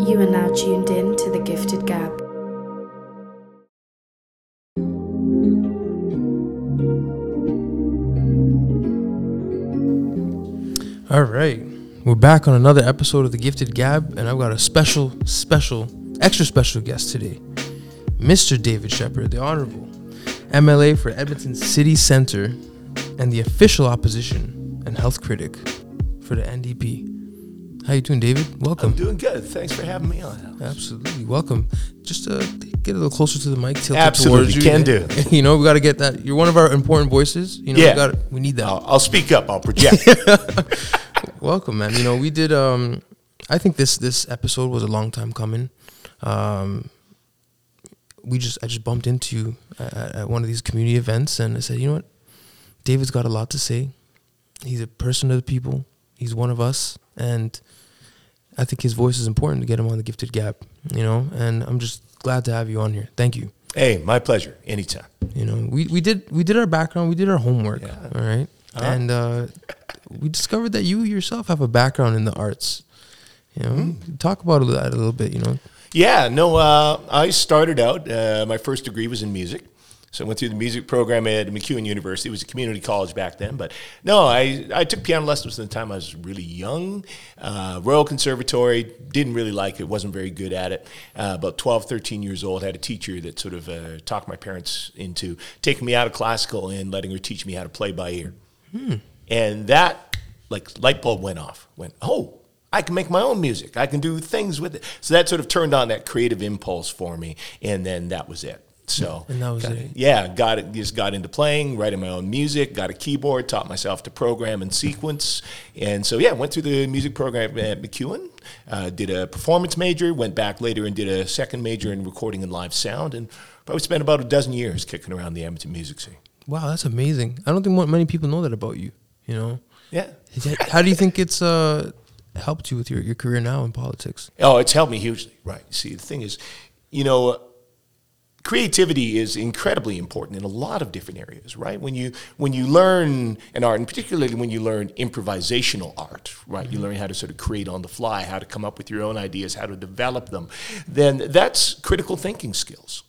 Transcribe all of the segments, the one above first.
You are now tuned in to the Gifted Gab. All right. We're back on another episode of The Gifted Gab, and I've got a special, special, extra special guest today Mr. David Shepherd, the Honorable MLA for Edmonton City Centre and the official opposition and health critic for the NDP. How you doing, David? Welcome. I'm doing good. Thanks for having me on. Absolutely. Welcome. Just uh, get a little closer to the mic. Tilt Absolutely, you. can do. You know, we got to get that. You're one of our important voices. You know, Yeah. we, got we need that. I'll, I'll speak up. I'll project. Welcome, man. You know, we did. Um, I think this this episode was a long time coming. Um, we just I just bumped into you at, at one of these community events, and I said, you know what, David's got a lot to say. He's a person of the people. He's one of us, and I think his voice is important to get him on the Gifted Gab. You know, and I'm just glad to have you on here. Thank you. hey, my pleasure. Anytime. You know, we, we did we did our background, we did our homework, Yeah. all right, Uh-huh. and uh, we discovered that you yourself have a background in the arts. You know, Mm-hmm. talk about that a little bit. You know, Yeah, no, uh, I started out, uh, my first degree was in music. So I went through the music program at MacEwan University. It was a community college back then. But no, I, I took piano lessons at the time I was really young. Uh, Royal Conservatory, didn't really like it, wasn't very good at it. Uh, about 12, 13 years old, had a teacher that sort of uh, talked my parents into taking me out of classical and letting her teach me how to play by ear. And that, like, light bulb went off. Went, oh, I can make my own music. I can do things with it. So that sort of turned on that creative impulse for me, and then that was it. So And that was got- it. Yeah, got it. Just got into playing, writing my own music. Got a keyboard. Taught myself to program and sequence. And so yeah, went through the music program at MacEwan. Uh, did a performance major. Went back later and did a second major in recording and live sound. And probably spent about a dozen years kicking around the Edmonton music scene. wow, that's amazing. I don't think many people know that about you. You know, Yeah. how do you think it's uh, helped you with your, your career now in politics? Oh, it's helped me hugely. Right. See, the thing is, you know, creativity is incredibly important in a lot of different areas, right? When you when you learn an art, and particularly when you learn improvisational art, right? You mm-hmm. learn how to sort of create on the fly, how to come up with your own ideas, how to develop them. Then that's critical thinking skills,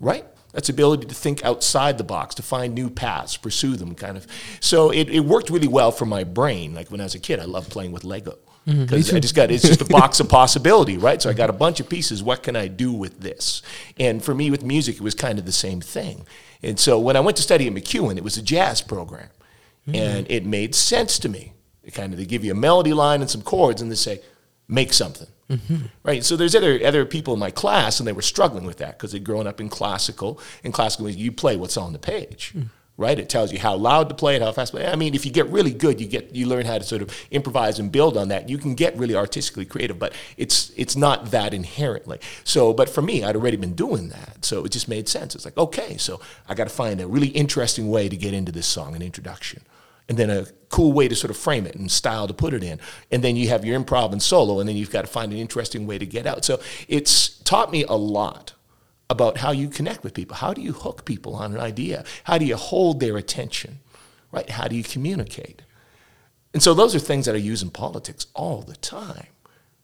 right? That's ability to think outside the box, to find new paths, pursue them, kind of. So it, it worked really well for my brain. Like when I was a kid, I loved playing with Lego. Mm-hmm. Because I just got it's just a box of possibility, right? So I got a bunch of pieces. What can I do with this? And for me, with music, it was kind of the same thing. And so when I went to study at MacEwan, it was a jazz program, mm-hmm. and it made sense to me. It kind of they give you a melody line and some chords, and they say, make something. Mm-hmm. Right. So there's other other people in my class, and they were struggling with that because they'd grown up in classical. In classical, you play what's on the page. Mm. Right. It tells you how loud to play it, how fast. Play. I mean, if you get really good, you get you learn how to sort of improvise and build on that. You can get really artistically creative, but it's it's not that inherently. So, but for me, I'd already been doing that, so it just made sense. It's like okay, so I got to find a really interesting way to get into this song, an introduction and then a cool way to sort of frame it and style to put it in. And then you have your improv and solo, and then you've got to find an interesting way to get out. So it's taught me a lot about how you connect with people. How do you hook people on an idea? How do you hold their attention? Right? How do you communicate? And so those are things that I use in politics all the time.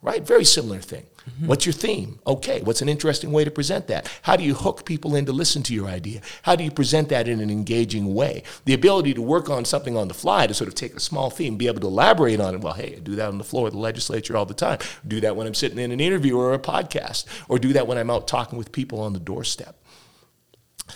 Right? Very similar thing. Mm-hmm. What's your theme? Okay, what's an interesting way to present that? How do you hook people in to listen to your idea? How do you present that in an engaging way? The ability to work on something on the fly, to sort of take a small theme, be able to elaborate on it. Well, hey, I do that on the floor of the legislature all the time. Do that when I'm sitting in an interview or a podcast, or do that when I'm out talking with people on the doorstep.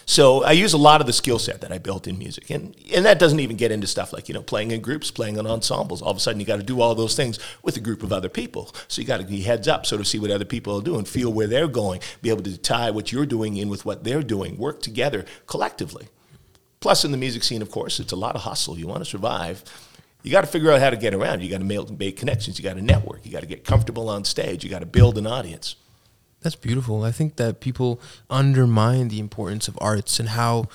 So I use a lot of the skill set that I built in music, and and that doesn't even get into stuff like you know playing in groups, playing in ensembles. All of a sudden, you got to do all those things with a group of other people. So you got to be heads up, sort of see what other people are doing, feel where they're going, be able to tie what you're doing in with what they're doing, work together collectively. Plus, in the music scene, of course, it's a lot of hustle. You want to survive. You got to figure out how to get around. You got to make, connections. You got to network. You got to get comfortable on stage. You got to build an audience. That's beautiful. I think that people undermine the importance of arts and how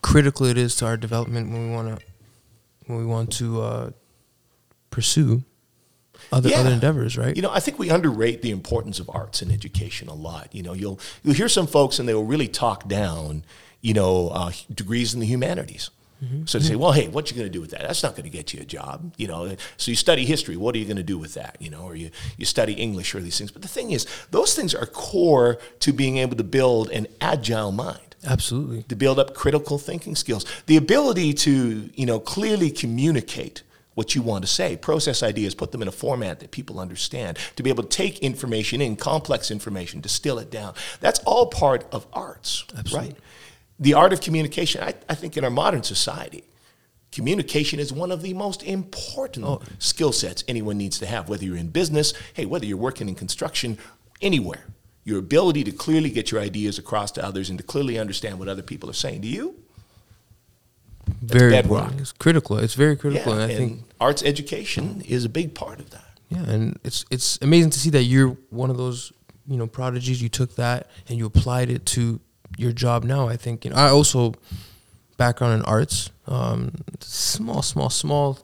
critical it is to our development when we want to when we want to uh, pursue other Yeah. other endeavors, right? You know, I think we underrate the importance of arts in education a lot. You know, you'll you'll hear some folks and they will really talk down, you know, uh, degrees in the humanities. Mm-hmm. So they say, well, hey, what you going to do with that? That's not going to get you a job, you know. So you study history. What are you going to do with that, you know? Or you you study English or these things. But the thing is, those things are core to being able to build an agile mind Absolutely. to build up critical thinking skills, the ability to you know clearly communicate what you want to say, process ideas, put them in a format that people understand, to be able to take information in, complex information, distill it down. That's all part of arts, right? The art of communication. I, I think in our modern society, communication is one of the most important oh. skill sets anyone needs to have, whether you're in business, hey, whether you're working in construction, anywhere. Your ability to clearly get your ideas across to others and to clearly understand what other people are saying. to you? very bedrock. important. It's critical. It's very critical, yeah, and I think arts education is a big part of that. yeah, and it's it's amazing to see that you're one of those you know prodigies. You took that and you applied it to your job now. I think you know. I also background in arts, um, small, small, small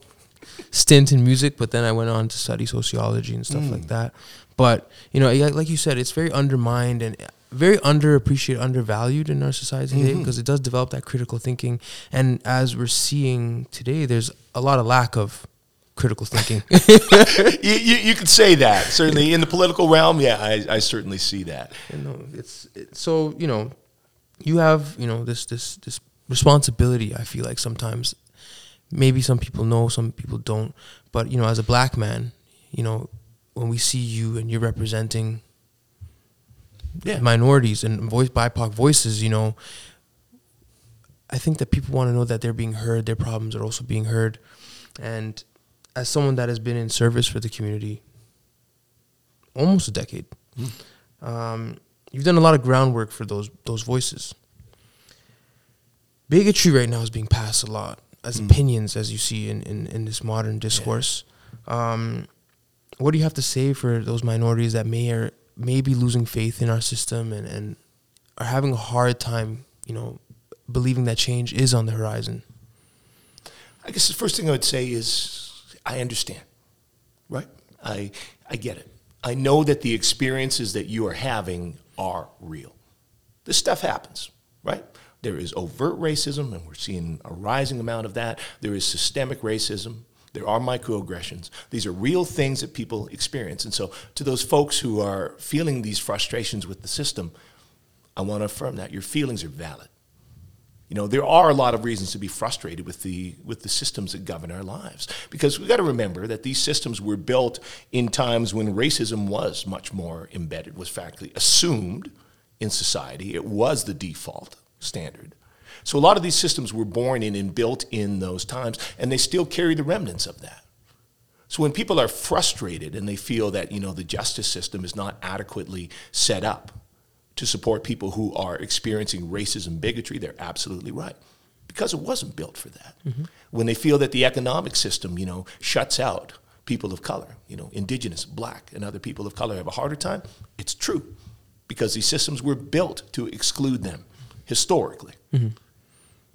stint in music, but then I went on to study sociology and stuff like that. But you know, like you said, it's very undermined and very underappreciated, undervalued in our society today because it does develop that critical thinking. And as we're seeing today, there's a lot of lack of critical thinking. you, you, you could say that certainly in the political realm. Yeah, I, I certainly see that. you know, it's it, so you know, you have you know this this this responsibility. I feel like sometimes, maybe some people know, some people don't. But you know, as a black man, you know, when we see you and you're representing Yeah. minorities and voice BIPOC voices, you know, I think that people want to know that they're being heard, their problems are also being heard. And as someone that has been in service for the community almost a decade, um, you've done a lot of groundwork for those those voices. Bigotry right now is being passed a lot as opinions, as you see in, in, in this modern discourse. Um, what do you have to say for those minorities that may or may be losing faith in our system and, and are having a hard time, you know, believing that change is on the horizon? I guess the first thing I would say is I understand, right? I, I get it. I know that the experiences that you are having are real. This stuff happens, right? There is overt racism, and we're seeing a rising amount of that. There is systemic racism. There are microaggressions. These are real things that people experience. And so, to those folks who are feeling these frustrations with the system, I want to affirm that your feelings are valid. You know, there are a lot of reasons to be frustrated with the with the systems that govern our lives because we've got to remember that these systems were built in times when racism was much more embedded, was factually assumed in society. It was the default standard. So a lot of these systems were born in and built in those times, and they still carry the remnants of that. So when people are frustrated and they feel that you know the justice system is not adequately set up to support people who are experiencing racism, bigotry, they're absolutely right. Because it wasn't built for that. Mm-hmm. When they feel that the economic system, you know, shuts out people of color, you know, indigenous, black, and other people of color have a harder time, it's true. Because these systems were built to exclude them historically. Mm-hmm.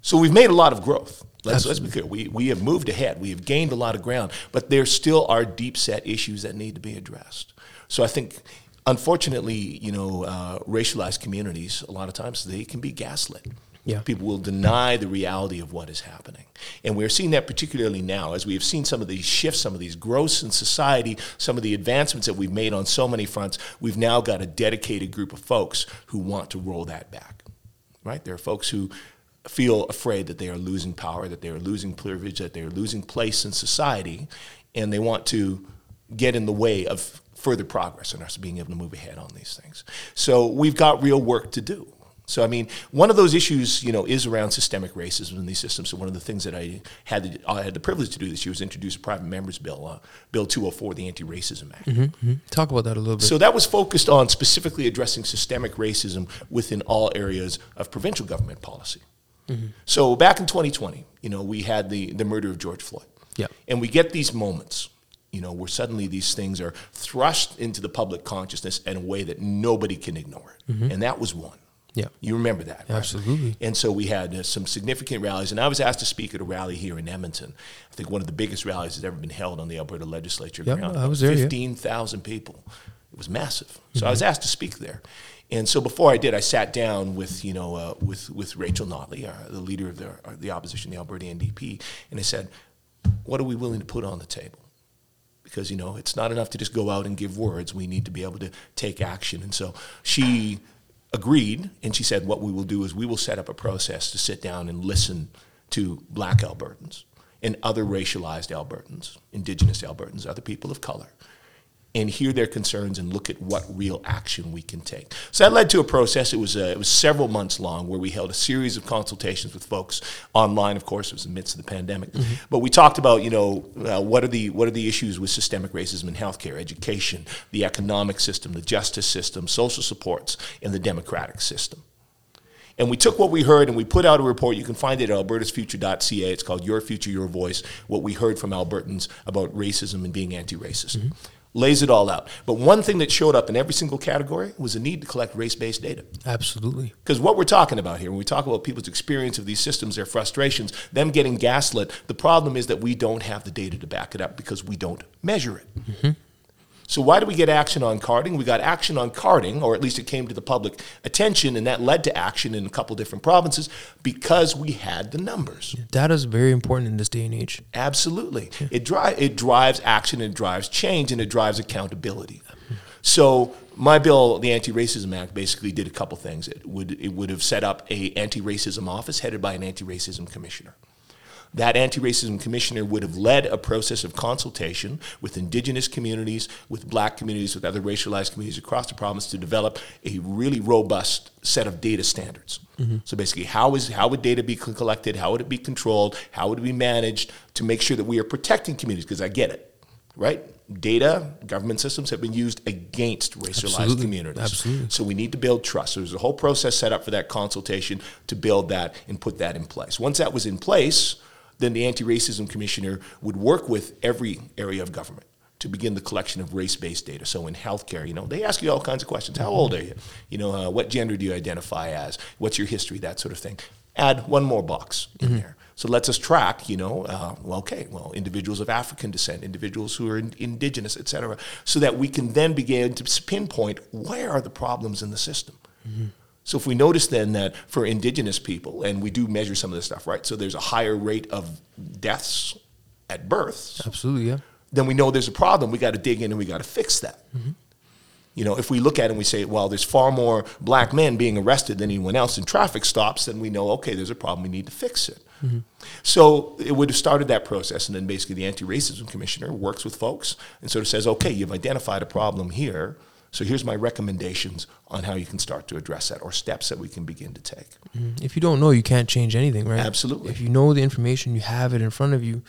So we've made a lot of growth. Let's, let's be clear. We, we have moved ahead. We have gained a lot of ground, but there still are deep set issues that need to be addressed. So I think, unfortunately, you know, uh, racialized communities, a lot of times they can be gaslit. Yeah. People will deny the reality of what is happening. And we're seeing that particularly now as we have seen some of these shifts, some of these growths in society, some of the advancements that we've made on so many fronts. We've now got a dedicated group of folks who want to roll that back. Right? There are folks who feel afraid that they are losing power, that they are losing privilege, that they are losing place in society, and they want to get in the way of further progress and us being able to move ahead on these things. So we've got real work to do. So I mean, one of those issues, you know, is around systemic racism in these systems. So one of the things that I had the, I had the privilege to do this year was introduce a private members bill, uh, Bill 204, the Anti-Racism Act. Mm-hmm, mm-hmm. Talk about that a little bit. So that was focused on specifically addressing systemic racism within all areas of provincial government policy. Mm-hmm. So back in 2020, you know, we had the, the murder of George Floyd. Yeah. And we get these moments, you know, where suddenly these things are thrust into the public consciousness in a way that nobody can ignore it. And that was one. Yeah. You remember that, right? Absolutely. And so we had uh, some significant rallies, and I was asked to speak at a rally here in Edmonton. I think one of the biggest rallies that's ever been held on the Alberta legislature Yep, ground. I was there, yeah. 15,000 people. It was massive. So I was asked to speak there. And so before I did, I sat down with, you know, uh, with, with Rachel Notley, uh, the leader of the, uh, the opposition, the Alberta NDP, and I said, what are we willing to put on the table? Because, you know, it's not enough to just go out and give words. We need to be able to take action. And so she agreed, and she said, what we will do is we will set up a process to sit down and listen to black Albertans and other racialized Albertans, indigenous Albertans, other people of color, and hear their concerns and look at what real action we can take. So that led to a process. It was, uh, it was several months long where we held a series of consultations with folks online. Of course, it was in the midst of the pandemic, but we talked about you know uh, what are the what are the issues with systemic racism in healthcare, education, the economic system, the justice system, social supports, and the democratic system. And we took what we heard and we put out a report. You can find it at albertasfuture.ca. It's called Your Future, Your Voice What We Heard from Albertans About Racism and Being Anti Racist. Lays it all out. But one thing that showed up in every single category was a need to collect race based data. Absolutely. Because what we're talking about here, when we talk about people's experience of these systems, their frustrations, them getting gaslit, the problem is that we don't have the data to back it up because we don't measure it. Mm-hmm. So why do we get action on carding? We got action on carding, or at least it came to the public attention, and that led to action in a couple different provinces because we had the numbers. Data is very important in this day and age. Absolutely. It, dri- it drives action, it drives change, and it drives accountability. So my bill, the Anti-Racism Act, basically did a couple things. It would, it would have set up a anti-racism office headed by an anti-racism commissioner. That anti-racism commissioner would have led a process of consultation with indigenous communities, with black communities, with other racialized communities across the province to develop a really robust set of data standards. Mm-hmm. So basically, how is how would data be collected? How would it be controlled? How would it be managed to make sure that we are protecting communities? Because I get it, right? Data, government systems have been used against racialized Absolutely. communities. Absolutely. So we need to build trust. So there's a whole process set up for that consultation to build that and put that in place. Once that was in place, then the anti-racism commissioner would work with every area of government to begin the collection of race-based data. So in healthcare, you know, they ask you all kinds of questions. How old are you? You know, uh, what gender do you identify as? What's your history? That sort of thing. Add one more box in there. So it lets us track, you know, uh, well, okay, well, individuals of African descent, individuals who are in, indigenous, et cetera, so that we can then begin to pinpoint where are the problems in the system. So if we notice then that for indigenous people, and we do measure some of this stuff, right? So there's a higher rate of deaths at birth, Absolutely, yeah. then we know there's a problem. We got to dig in and we got to fix that. Mm-hmm. You know, if we look at it and we say, well, there's far more black men being arrested than anyone else in traffic stops, then we know, okay, there's a problem. We need to fix it. Mm-hmm. So it would have started that process, and then basically the anti-racism commissioner works with folks and sort of says, okay, you've identified a problem here. So here's my recommendations on how you can start to address that, or steps that we can begin to take. Mm-hmm. If you don't know, you can't change anything, right? Absolutely. If you know the information, you have it in front of you,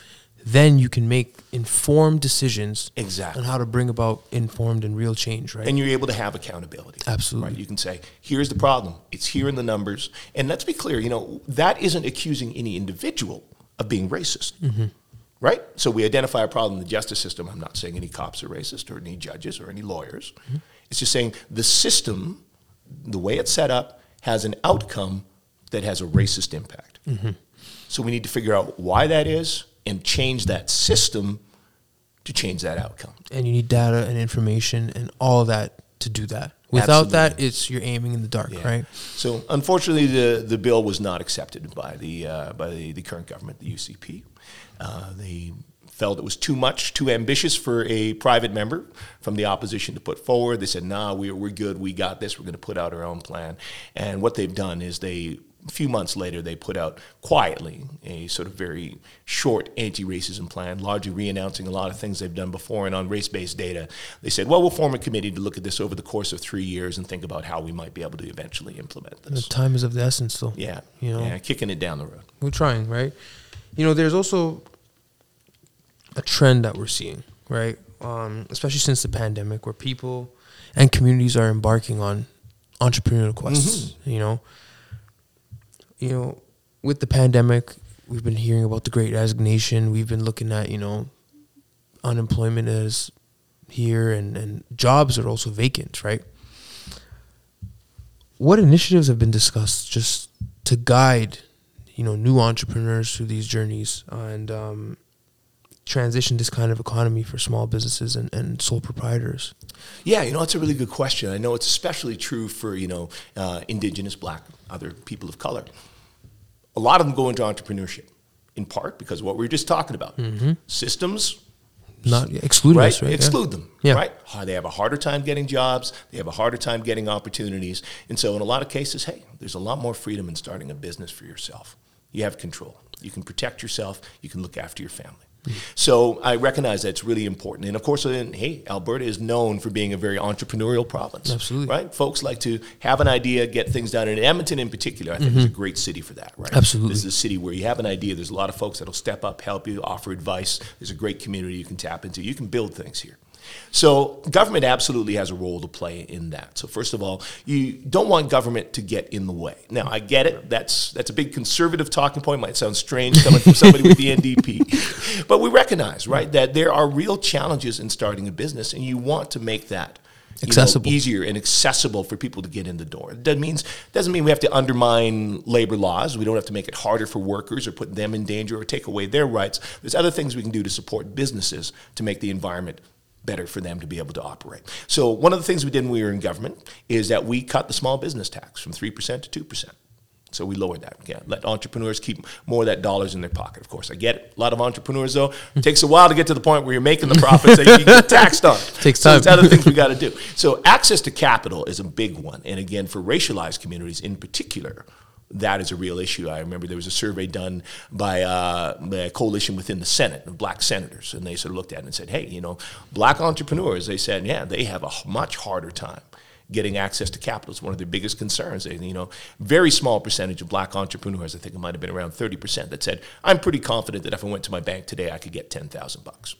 then you can make informed decisions Exactly. on how to bring about informed and real change, right? and you're able to have accountability. Absolutely. Right? You can say, here's the problem. It's here in the numbers. And let's be clear, you know, that isn't accusing any individual of being racist. Mm-hmm. Right? So we identify a problem in the justice system. I'm not saying any cops are racist or any judges or any lawyers. Mm-hmm. It's just saying the system, the way it's set up, has an outcome that has a racist impact. So we need to figure out why that is and change that system to change that outcome. and you need data and information and all that to do that. Without that, it's you're aiming in the dark, Yeah. right? So unfortunately, the, the bill was not accepted by the uh, by the, the current government, the UCP. Uh, they felt it was too much, too ambitious for a private member from the opposition to put forward. They said, "Nah, we're we're good. We got this. We're going to put out our own plan." And what they've done is they. A few months later, they put out quietly a sort of very short anti-racism plan, largely re-announcing a lot of things they've done before. And on race-based data, they said, "Well, we'll form a committee to look at this over the course of three years and think about how we might be able to eventually implement this. The this." time is of the essence, though. Yeah, You know? yeah, kicking it down the road. We're trying, right? You know, there's also a trend that we're seeing, right? Um, especially since the pandemic, where people and communities are embarking on entrepreneurial quests. You know, you know, with the pandemic, we've been hearing about the Great Resignation. We've been looking at you know, unemployment is here, and and jobs are also vacant, right? What initiatives have been discussed just to guide you know new entrepreneurs through these journeys and um, transition this kind of economy for small businesses and, and sole proprietors? Yeah, you know, that's a really good question. I know it's especially true for, you know, uh, indigenous, black, other people of color. A lot of them go into entrepreneurship, in part because of what we were just talking about. Systems, Not excluding right? us, right? Yeah. Exclude them, Yeah. right? They have a harder time getting jobs. They have a harder time getting opportunities. And so, in a lot of cases, hey, there's a lot more freedom in starting a business for yourself. You have control. You can protect yourself. You can look after your family. So I recognize that's really important. And of course, then, hey, Alberta is known for being a very entrepreneurial province. Absolutely. Right? Folks like to have an idea, get things done. And Edmonton, in particular, I think is a mm-hmm. great city for that, right? Absolutely. This is a city where you have an idea. There's a lot of folks that'll step up, help you, offer advice. There's a great community you can tap into. You can build things here. So government absolutely has a role to play in that. So first of all, you don't want government to get in the way. Now I get it. That's that's a big conservative talking point. Might sound strange coming from somebody with the NDP, but we recognize right that there are real challenges in starting a business, and you want to make that you know, Accessible. easier and accessible for people to get in the door. That means doesn't mean we have to undermine labor laws. We don't have to make it harder for workers or put them in danger or take away their rights. There's other things we can do to support businesses to make the environment better for them to be able to operate. So one of the things we did when we were in government is that we cut the small business tax from 3% to 2%. So we lowered that. Yeah, let entrepreneurs keep more of that dollars in their pocket. Of course, I get it. A lot of entrepreneurs, though, it takes a while to get to the point where you're making the profits that you get taxed on. Takes So time. it's other things we got to do. So access to capital is a big one, and again, for racialized communities in particular. That is a real issue. I remember there was a survey done by, uh, a coalition within the Senate of black senators, and they sort of looked at it and said, "Hey, you know, black entrepreneurs." They said, "Yeah, they have a much harder time getting access to capital is one of their biggest concerns. They, you know, very small percentage of black entrepreneurs, I think it might have been around 30%, that said, I'm pretty confident that if I went to my bank today, I could get 10,000 bucks.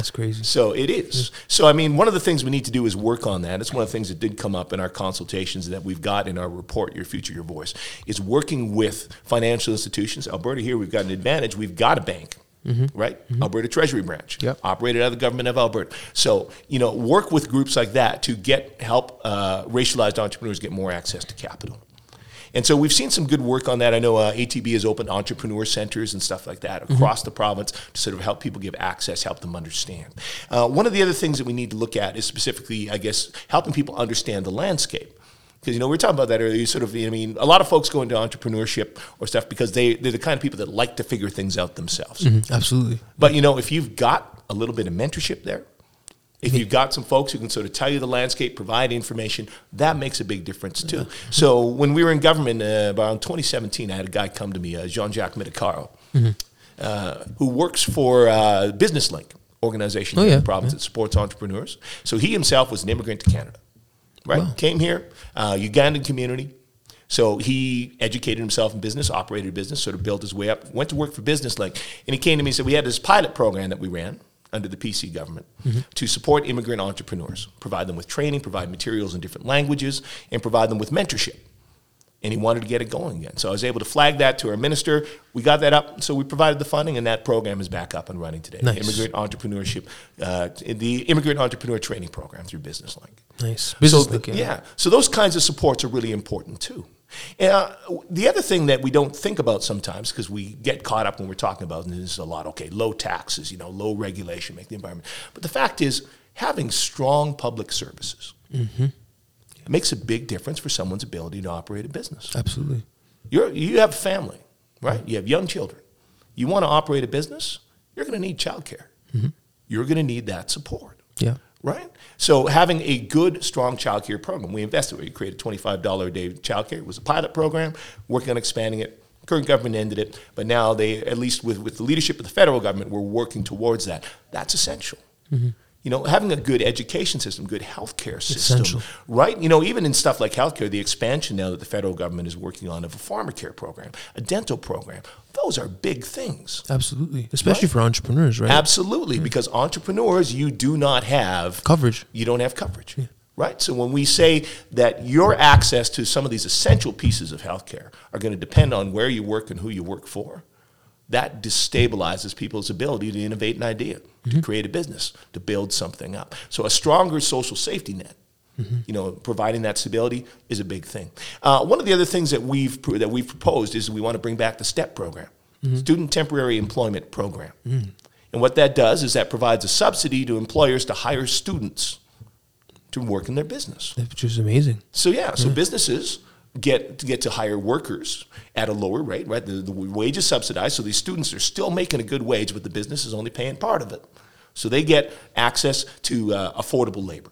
That's crazy. So it is. So I mean, one of the things we need to do is work on that. It's one of the things that did come up in our consultations that we've got in our report, Your Future, Your Voice, is working with financial institutions. Alberta here, we've got an advantage. We've got a bank. Right, Alberta Treasury Branch, Yep. operated out of the government of Alberta. So you know, work with groups like that to get help uh, racialized entrepreneurs get more access to capital. And so we've seen some good work on that. I know uh, ATB has opened entrepreneur centers and stuff like that across the province to sort of help people give access, help them understand. Uh, one of the other things that we need to look at is specifically, I guess, helping people understand the landscape. Because you know we were talking about that earlier. You sort of, I mean, a lot of folks go into entrepreneurship or stuff because they they're the kind of people that like to figure things out themselves. Mm, Absolutely. But you know, if you've got a little bit of mentorship there, if you've got some folks who can sort of tell you the landscape, provide information, that makes a big difference too. So when we were in government uh, around 2017, I had a guy come to me, uh, Jean-Jacques Medicaro, uh, who works for uh, Business Link organization Oh, here in yeah, the province that supports entrepreneurs. So he himself was an immigrant to Canada, right? Came here, uh, Ugandan community. So he educated himself in business, operated a business, sort of built his way up, went to work for Business Link. And he came to me and said, We had this pilot program that we ran under the PC government to support immigrant entrepreneurs, provide them with training, provide materials in different languages, and provide them with mentorship. And he wanted to get it going again. So I was able to flag that to our minister. We got that up. So we provided the funding, and that program is back up and running today. Nice. Immigrant entrepreneurship, uh, the Immigrant Entrepreneur Training Program through Business Link. Nice. Business so, link, th- yeah. So those kinds of supports are really important too. And, uh, the other thing that we don't think about sometimes, because we get caught up when we're talking about, and this is a lot, okay, low taxes, you know, low regulation, make the environment. But the fact is, having strong public services makes a big difference for someone's ability to operate a business. Absolutely. You're, you have a family, right? You have young children. You want to operate a business, you're going to need childcare. You're going to need that support Yeah. right? So having a good, strong child care program, we invested. We created $25 a day child care. It was a pilot program, working on expanding it. Current government ended it, but now they, at least with, with the leadership of the federal government, we're working towards that. That's essential. Mm-hmm. You know, having a good education system, good healthcare system, Essential. right? You know, even in stuff like healthcare, the expansion now that the federal government is working on of a pharmacare program, a dental program, those are big things. Absolutely. Especially for entrepreneurs, right? Absolutely, because entrepreneurs, you do not have Coverage. You don't have coverage, right? So when we say that your access to some of these essential pieces of healthcare are going to depend on where you work and who you work for, that destabilizes people's ability to innovate an idea, to mm-hmm. create a business, to build something up. So a stronger social safety net. Mm-hmm. You know, providing that stability is a big thing. Uh, one of the other things that we've that we've proposed is we want to bring back the STEP program, mm-hmm. Student Temporary Employment Program. And what that does is that provides a subsidy to employers to hire students to work in their business. Which is amazing. So yeah, so businesses get to get to hire workers at a lower rate, right? The, the wage is subsidized, so these students are still making a good wage, but the business is only paying part of it. So they get access to uh, affordable labor.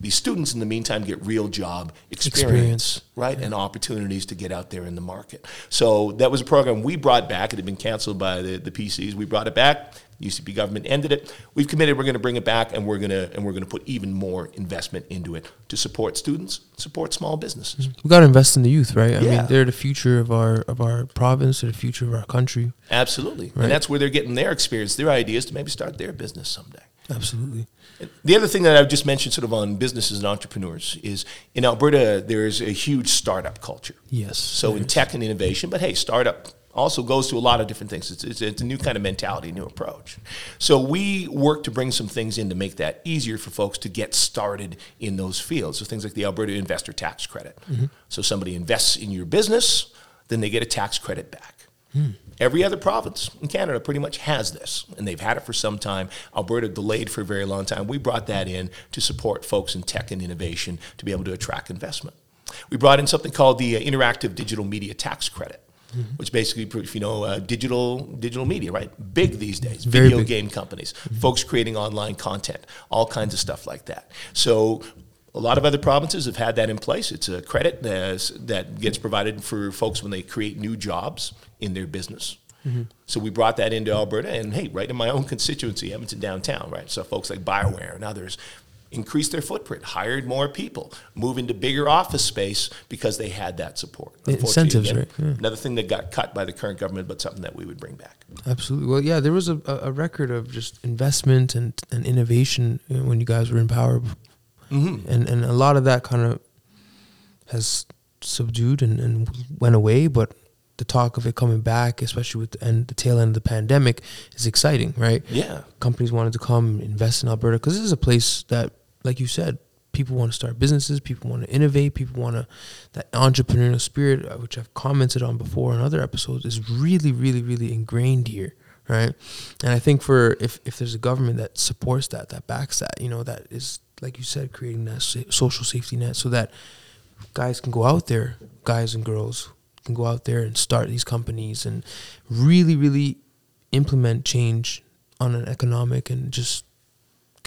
These students, in the meantime, get real job experience, Experience. right, and opportunities to get out there in the market. So that was a program we brought back. It had been canceled by the, the PCs. We brought it back. UCP government ended it. We've committed we're going to bring it back, and we're going to and we're going to put even more investment into it to support students, support small businesses. We got to invest in the youth, right? I Yeah. mean, they're the future of our of our province, they're the future of our country. Absolutely, Right. and that's where they're getting their experience, their ideas to maybe start their business someday. Absolutely. The other thing that I've just mentioned, sort of on businesses and entrepreneurs, is in Alberta there is a huge startup culture. Yes. So in tech and innovation, but hey, startup also goes to a lot of different things. It's, it's, it's a new kind of mentality, new approach. So we work to bring some things in to make that easier for folks to get started in those fields. So things like the Alberta Investor Tax Credit. So somebody invests in your business, then they get a tax credit back. Every other province in Canada pretty much has this, and they've had it for some time. Alberta delayed for a very long time. We brought that in to support folks in tech and innovation to be able to attract investment. We brought in something called the uh, Interactive Digital Media Tax Credit, Mm-hmm. which basically, if you know, uh, digital digital media, right? Big these days. Very Video big. game companies, mm-hmm. folks creating online content, all kinds of stuff like that. So. A lot of other provinces have had that in place. It's a credit that gets provided for folks when they create new jobs in their business. Mm-hmm. So we brought that into Alberta, and hey, right in my own constituency, Edmonton downtown, right? So folks like Bioware and others increased their footprint, hired more people, moved into bigger office space because they had that support. Incentives, right, yeah. Another thing that got cut by the current government, but something that we would bring back. Absolutely. Well, yeah, there was a, a a record of just investment and, and innovation when you guys were in power. Mm-hmm. And, and a lot of that kind of has subdued and, and went away. But the talk of it coming back, especially with the, end, the tail end of the pandemic, is exciting, right? Yeah. companies wanted to come invest in Alberta because this is a place that, like you said, people want to start businesses, people want to innovate, people want to that entrepreneurial spirit, uh, which I've commented on before in other episodes, is really, really, really ingrained here, right? And I think for if if there's a government that supports that, that backs that, you know, that is like you said, creating that social safety net so that guys can go out there, guys and girls can go out there and start these companies and really, really implement change on an economic and just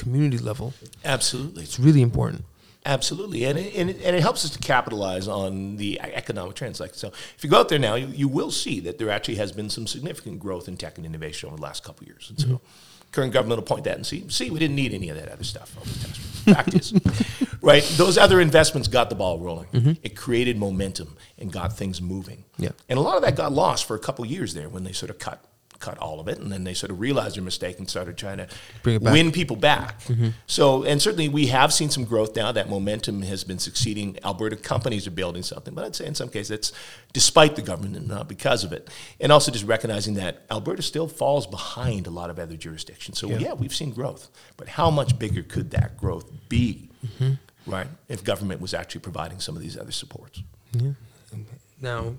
community level. Absolutely. It's really important. Absolutely, and it, and, it, and it helps us to capitalize on the economic trends. Like so, if you go out there now, you, you will see that there actually has been some significant growth in tech and innovation over the last couple of years. And so, mm-hmm. current government will point that and see, see, we didn't need any of that other stuff. All the tax- Fact is, right? Those other investments got the ball rolling. Mm-hmm. It created momentum and got things moving. Yeah. and a lot of that got lost for a couple of years there when they sort of cut cut all of it, and then they sort of realized their mistake and started trying to Bring it back. win people back. Mm-hmm. So, and certainly we have seen some growth now. That momentum has been succeeding. Alberta companies are building something, but I'd say in some cases it's despite the government and not because of it. And also just recognizing that Alberta still falls behind a lot of other jurisdictions. So, yeah, we've seen growth, but how much bigger could that growth be, mm-hmm. right, if government was actually providing some of these other supports? Yeah. Now,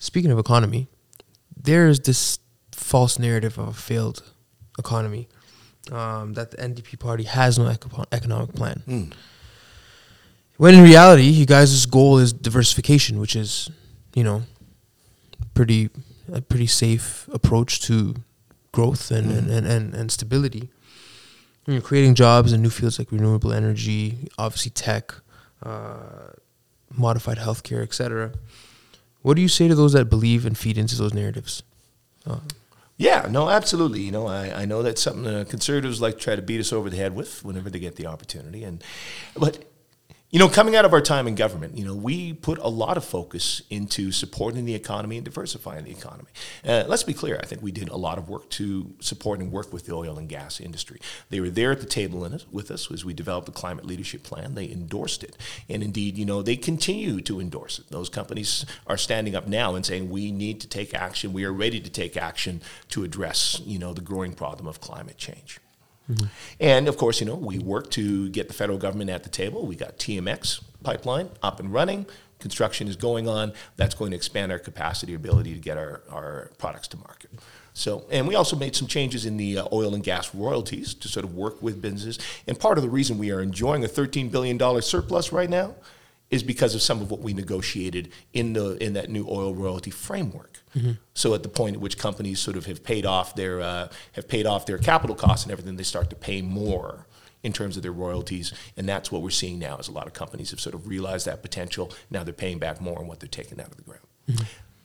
speaking of economy, there is this false narrative of a failed economy um, that the NDP party has no eco- economic plan. When in reality, you guys' goal is diversification, which is, you know, pretty a pretty safe approach to growth and, and, and, and, and stability. You know, creating jobs in new fields like renewable energy, obviously tech, uh, modified healthcare, etc. What do you say to those that believe and feed into those narratives? Uh, Yeah, no, absolutely. You know, I, I know that's something uh, conservatives like to try to beat us over the head with whenever they get the opportunity. And but you know, coming out of our time in government, you know, we put a lot of focus into supporting the economy and diversifying the economy. Uh, let's be clear. I think we did a lot of work to support and work with the oil and gas industry. They were there at the table in it with us as we developed the climate leadership plan. They endorsed it, and indeed, you know, they continue to endorse it. Those companies are standing up now and saying we need to take action. We are ready to take action to address, you know, the growing problem of climate change. And of course, you know, we work to get the federal government at the table. We got TMX pipeline up and running. Construction is going on. That's going to expand our capacity, ability to get our, our products to market. So, and we also made some changes in the uh, oil and gas royalties to sort of work with businesses. And part of the reason we are enjoying a $13 billion surplus right now is because of some of what we negotiated in the in that new oil royalty framework. So, at the point at which companies sort of have paid off their uh, have paid off their capital costs and everything, they start to pay more in terms of their royalties, and that's what we're seeing now. Is a lot of companies have sort of realized that potential. Now they're paying back more on what they're taking out of the ground.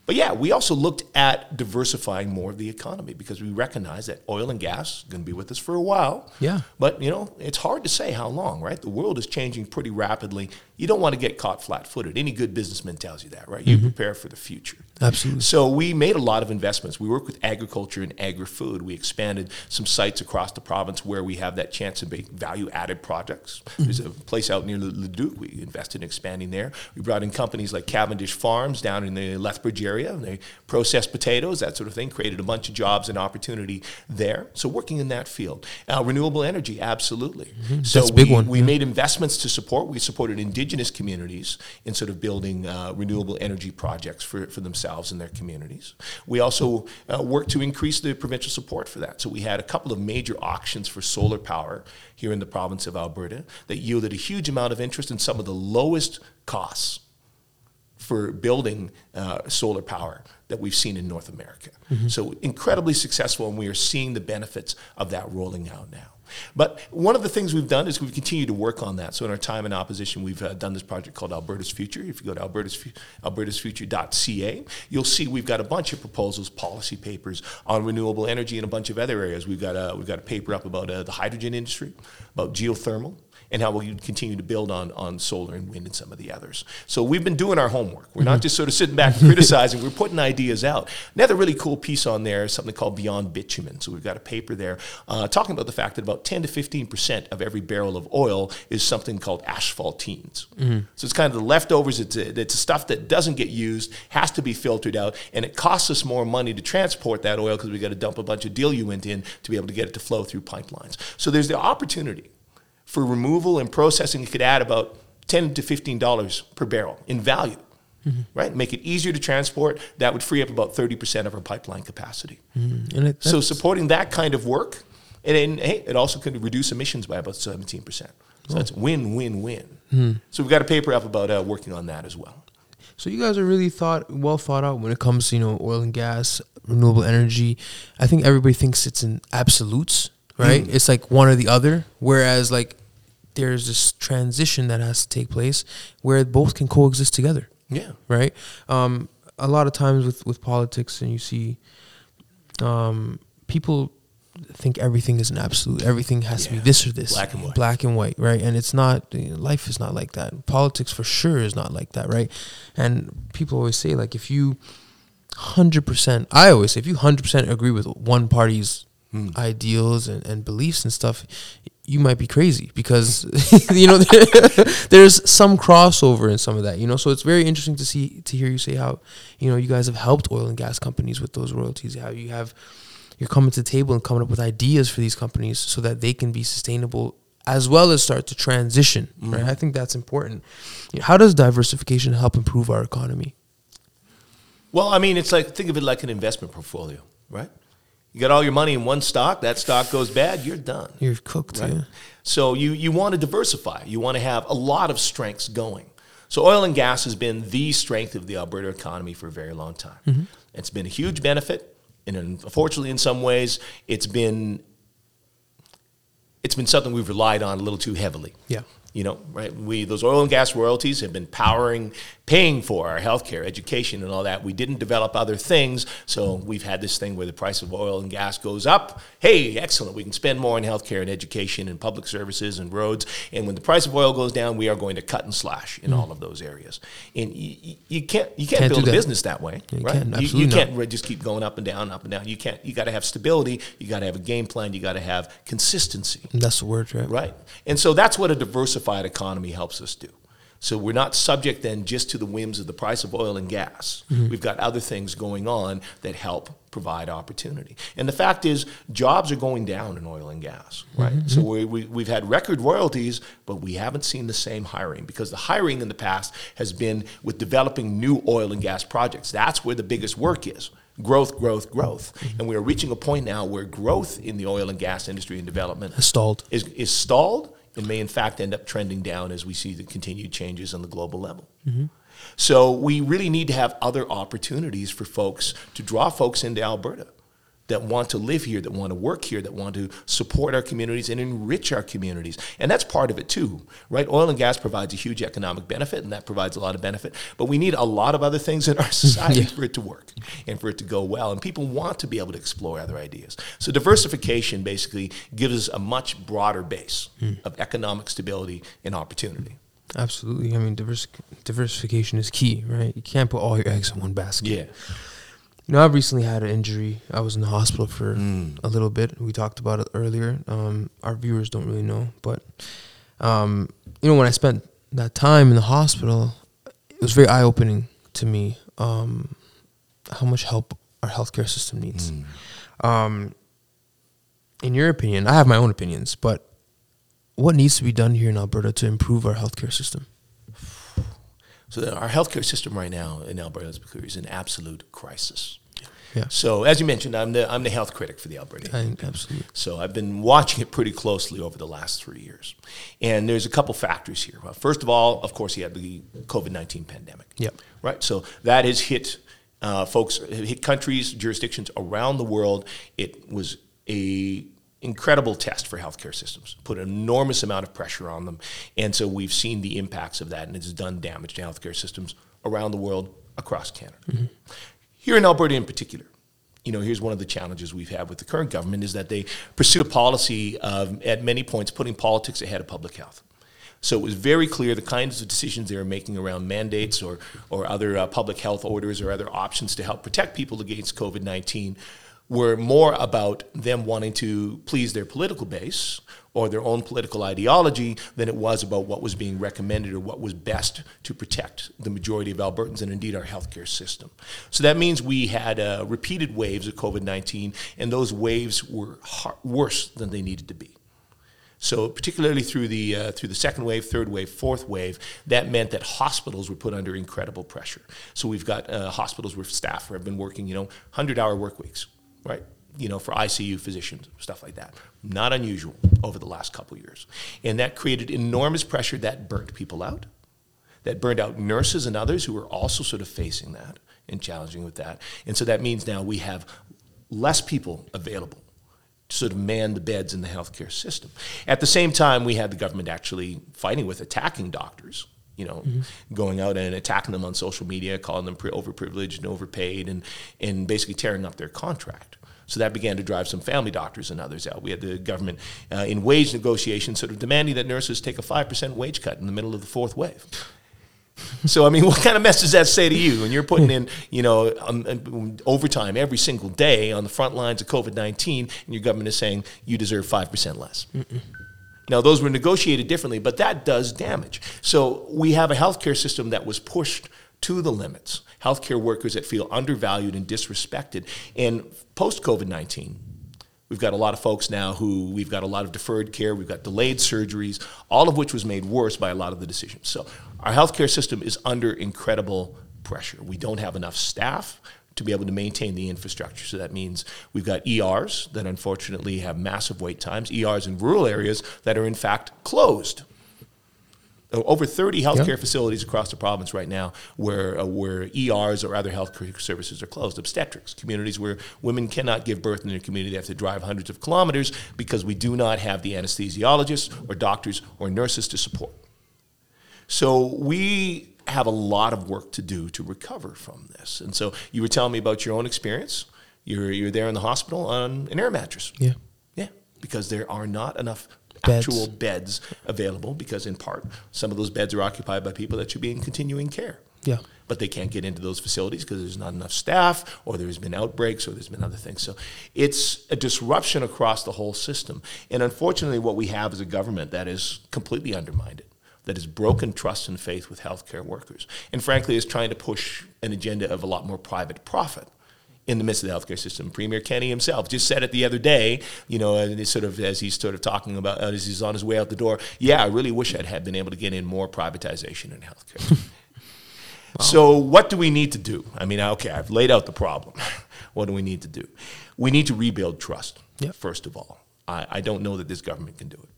But yeah, we also looked at diversifying more of the economy because we recognize that oil and gas is going to be with us for a while. Yeah. But you know, it's hard to say how long, right? The world is changing pretty rapidly. You don't want to get caught flat-footed. Any good businessman tells you that, right? You mm-hmm. prepare for the future. Absolutely. So we made a lot of investments. We work with agriculture and agri-food. We expanded some sites across the province where we have that chance to make value-added projects. Mm-hmm. There's a place out near Leduc. We invested in expanding there. We brought in companies like Cavendish Farms down in the Lethbridge area. They process potatoes, that sort of thing. Created a bunch of jobs and opportunity there. So working in that field. Uh, renewable energy, absolutely. Mm-hmm. So That's a big we, one, we yeah. made investments to support. We supported indigenous communities in sort of building uh, renewable energy projects for, for themselves and their communities. We also uh, worked to increase the provincial support for that. So we had a couple of major auctions for solar power here in the province of Alberta that yielded a huge amount of interest in some of the lowest costs for building uh, solar power that we've seen in North America. So incredibly successful, and we are seeing the benefits of that rolling out now. But one of the things we've done is we've continued to work on that. So in our time in opposition, we've uh, done this project called Alberta's Future. If you go to Alberta's, Fu- albertasfuture.ca, you'll see we've got a bunch of proposals, policy papers on renewable energy and a bunch of other areas. We've got a, we've got a paper up about uh, the hydrogen industry, about geothermal, and how we continue to build on, on solar and wind and some of the others. So we've been doing our homework. We're not just sort of sitting back and criticizing, we're putting ideas out. Another really cool piece on there is something called Beyond Bitumen. So we've got a paper there uh, talking about the fact that about 10 to 15% of every barrel of oil is something called asphaltenes. So it's kind of the leftovers, it's, a, it's stuff that doesn't get used, has to be filtered out, and it costs us more money to transport that oil because we've got to dump a bunch of diluent in to be able to get it to flow through pipelines. So there's the opportunity for removal and processing, it could add about ten to fifteen dollars per barrel in value. Mm-hmm. Right, make it easier to transport. That would free up about thirty percent of our pipeline capacity. Mm-hmm. And it, So supporting that kind of work, and then hey, it also could reduce emissions by about seventeen percent. So that's win, win, win. Hmm. So we've got a paper up about uh, working on that as well. So you guys are really thought well thought out when it comes to you know oil and gas, renewable energy. I think everybody thinks it's in absolutes, right? Mm. It's like one or the other. Whereas like there's this transition that has to take place where both can coexist together, Yeah, right? Um, a lot of times with with politics, and you see um, people think everything is an absolute. Everything has to be this or this, Black and white. black and white, right? And it's not. you know, life is not like that. Politics for sure is not like that, right? And people always say like if you hundred percent, I always say if you hundred percent agree with one party's Hmm. ideals and, and beliefs and stuff, you might be crazy because you know there's some crossover in some of that. You know, so it's very interesting to see to hear you say how you know you guys have helped oil and gas companies with those royalties. How you have you're coming to the table and coming up with ideas for these companies so that they can be sustainable as well as start to transition. Right, I think that's important. You know, how does diversification help improve our economy? Well, I mean, it's like think of it like an investment portfolio, right? You got all your money in one stock. That stock goes bad, you're done. You're cooked. right? Yeah. So you, you want to diversify. You want to have a lot of strengths going. So oil and gas has been the strength of the Alberta economy for a very long time. Mm-hmm. It's been a huge benefit, and unfortunately, in some ways, it's been it's been something we've relied on a little too heavily. Yeah. You know, right? We those oil and gas royalties have been powering, paying for our healthcare, education, and all that. We didn't develop other things, so we've had this thing where the price of oil and gas goes up. Hey, excellent! We can spend more on healthcare and education and public services and roads. And when the price of oil goes down, we are going to cut and slash in mm. all of those areas. And you, you can't you can't, Can't build a that. business that way, You right? can't, you, you can't not. just keep going up and down, up and down. You can't. You got to have stability. You got to have a game plan. You got to have consistency. That's the word, right? Right. And so that's what a diversified economy helps us do. So we're not subject then just to the whims of the price of oil and gas. Mm-hmm. We've got other things going on that help provide opportunity. And the fact is, jobs are going down in oil and gas, right? Mm-hmm. So we, we, we've had record royalties, but we haven't seen the same hiring because the hiring in the past has been with developing new oil and gas projects. That's where the biggest work is. growth, growth, growth. Mm-hmm. And we are reaching a point now where growth in the oil and gas industry and development Has stalled. is, is stalled and may in fact end up trending down as we see the continued changes on the global level. Mm-hmm. So we really need to have other opportunities for folks to draw folks into Alberta that want to live here, that want to work here, that want to support our communities and enrich our communities. And that's part of it too, right? Oil and gas provides a huge economic benefit and that provides a lot of benefit, but we need a lot of other things in our society Yeah. for it to work and for it to go well. And people want to be able to explore other ideas. So diversification basically gives us a much broader base hmm. of economic stability and opportunity. Absolutely. I mean, divers- diversification is key, right? You can't put all your eggs in one basket. Yeah. You know, I've recently had an injury. I was in the hospital for Mm. a little bit. We talked about it earlier. Um, our viewers don't really know, but um, you know, when I spent that time in the hospital, it was very eye opening to me um, how much help our healthcare system needs. Um, in your opinion, I have my own opinions, but what needs to be done here in Alberta to improve our healthcare system? So our healthcare system right now in Alberta let's be clear, is an absolute crisis. Yeah, So as you mentioned, I'm the I'm the health critic for the Alberta. I, absolutely. So I've been watching it pretty closely over the last three years, and there's a couple factors here. Well, first of all, of course, you had the COVID nineteen pandemic. Yep. Right. So that has hit uh, folks, hit countries, jurisdictions around the world. It was a incredible test for healthcare systems. Put an enormous amount of pressure on them, and so we've seen the impacts of that, and it's done damage to healthcare systems around the world, across Canada. Here in Alberta, in particular, you know, here's one of the challenges we've had with the current government is that they pursue a policy of, at many points, putting politics ahead of public health. So it was very clear the kinds of decisions they were making around mandates or, or other uh, public health orders or other options to help protect people against COVID 19 were more about them wanting to please their political base or their own political ideology than it was about what was being recommended or what was best to protect the majority of Albertans and indeed our healthcare system. So that means we had uh, repeated waves of COVID 19, and those waves were har- worse than they needed to be. So particularly through the uh, through the second wave, third wave, fourth wave, that meant that hospitals were put under incredible pressure. So we've got uh, hospitals where staff have been working, you know, hundred hour work weeks, right? You know, for ICU physicians, stuff like that. Not unusual over the last couple years, and that created enormous pressure that burnt people out, that burned out nurses and others who were also sort of facing that and challenging with that. And so that means now we have less people available to sort of man the beds in the healthcare system. At the same time, we had the government actually fighting with attacking doctors. You know, going out and attacking them on social media, calling them pre- overprivileged and overpaid, and and basically tearing up their contract. So that began to drive some family doctors and others out. We had the government uh, in wage negotiations sort of demanding that nurses take a five percent wage cut in the middle of the fourth wave. So I mean, what kind of mess does that say to you when you're putting in, you know, um, um, overtime every single day on the front lines of COVID nineteen, and your government is saying you deserve five percent less? Now, those were negotiated differently, but that does damage. So we have a healthcare system that was pushed to the limits. Healthcare workers that feel undervalued and disrespected. And post COVID nineteen, We've got a lot of folks now who we've got a lot of deferred care, we've got delayed surgeries, all of which was made worse by a lot of the decisions. So our healthcare system is under incredible pressure. We don't have enough staff to be able to maintain the infrastructure. So that means we've got ERs that unfortunately have massive wait times, ERs in rural areas that are in fact closed over 30 healthcare Yeah. facilities across the province right now where, uh, where ERs or other healthcare services are closed. Obstetrics, communities where women cannot give birth in their community. They have to drive hundreds of kilometers because we do not have the anesthesiologists or doctors or nurses to support. So we have a lot of work to do to recover from this. And so you were telling me about your own experience. You're, you're there in the hospital on an air mattress. Yeah. Yeah, because there are not enough Beds. actual beds available because in part some of those beds are occupied by people that should be in continuing care. Yeah. But they can't get into those facilities because there's not enough staff or there's been outbreaks or there's been other things. So it's a disruption across the whole system. And unfortunately what we have is a government that is completely undermined it. That has broken trust and faith with healthcare workers, and frankly is trying to push an agenda of a lot more private profit in the midst of the healthcare system. Premier Kenney himself just said it the other day, you know, and it's sort of as he's sort of talking about uh, as he's on his way out the door. Yeah, I really wish I'd have been able to get in more privatization in healthcare. So what do we need to do? I mean, okay, I've laid out the problem. What do we need to do? We need to rebuild trust, Yep. first of all. I, I don't know that this government can do it.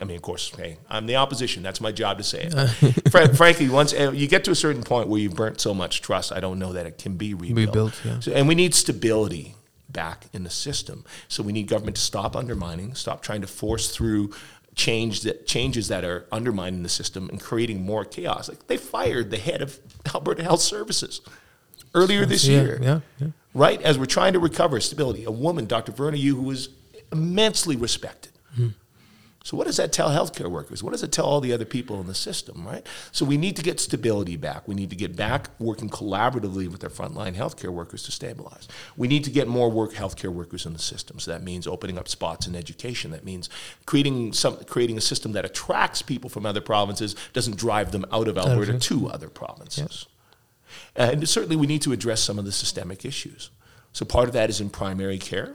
I mean, of course, hey, I'm the opposition. That's my job to say it. Fra- frankly, once uh, you get to a certain point where you've burnt so much trust, I don't know that it can be rebuilt. Rebuilt, yeah. So, and we need stability back in the system. So we need government to stop undermining, stop trying to force through change that changes that are undermining the system and creating more chaos. Like they fired the head of Alberta Health Services earlier this Yeah, year. yeah, yeah. Right as we're trying to recover stability, a woman, Dr. Verna Yiu, who was immensely respected. So what does that tell healthcare workers? What does it tell all the other people in the system, right? So we need to get stability back. We need to get back working collaboratively with our frontline healthcare workers to stabilize. We need to get more work healthcare workers in the system. So that means opening up spots in education. That means creating some creating a system that attracts people from other provinces, doesn't drive them out of Alberta to other provinces. And certainly we need to address some of the systemic issues. So part of that is in primary care.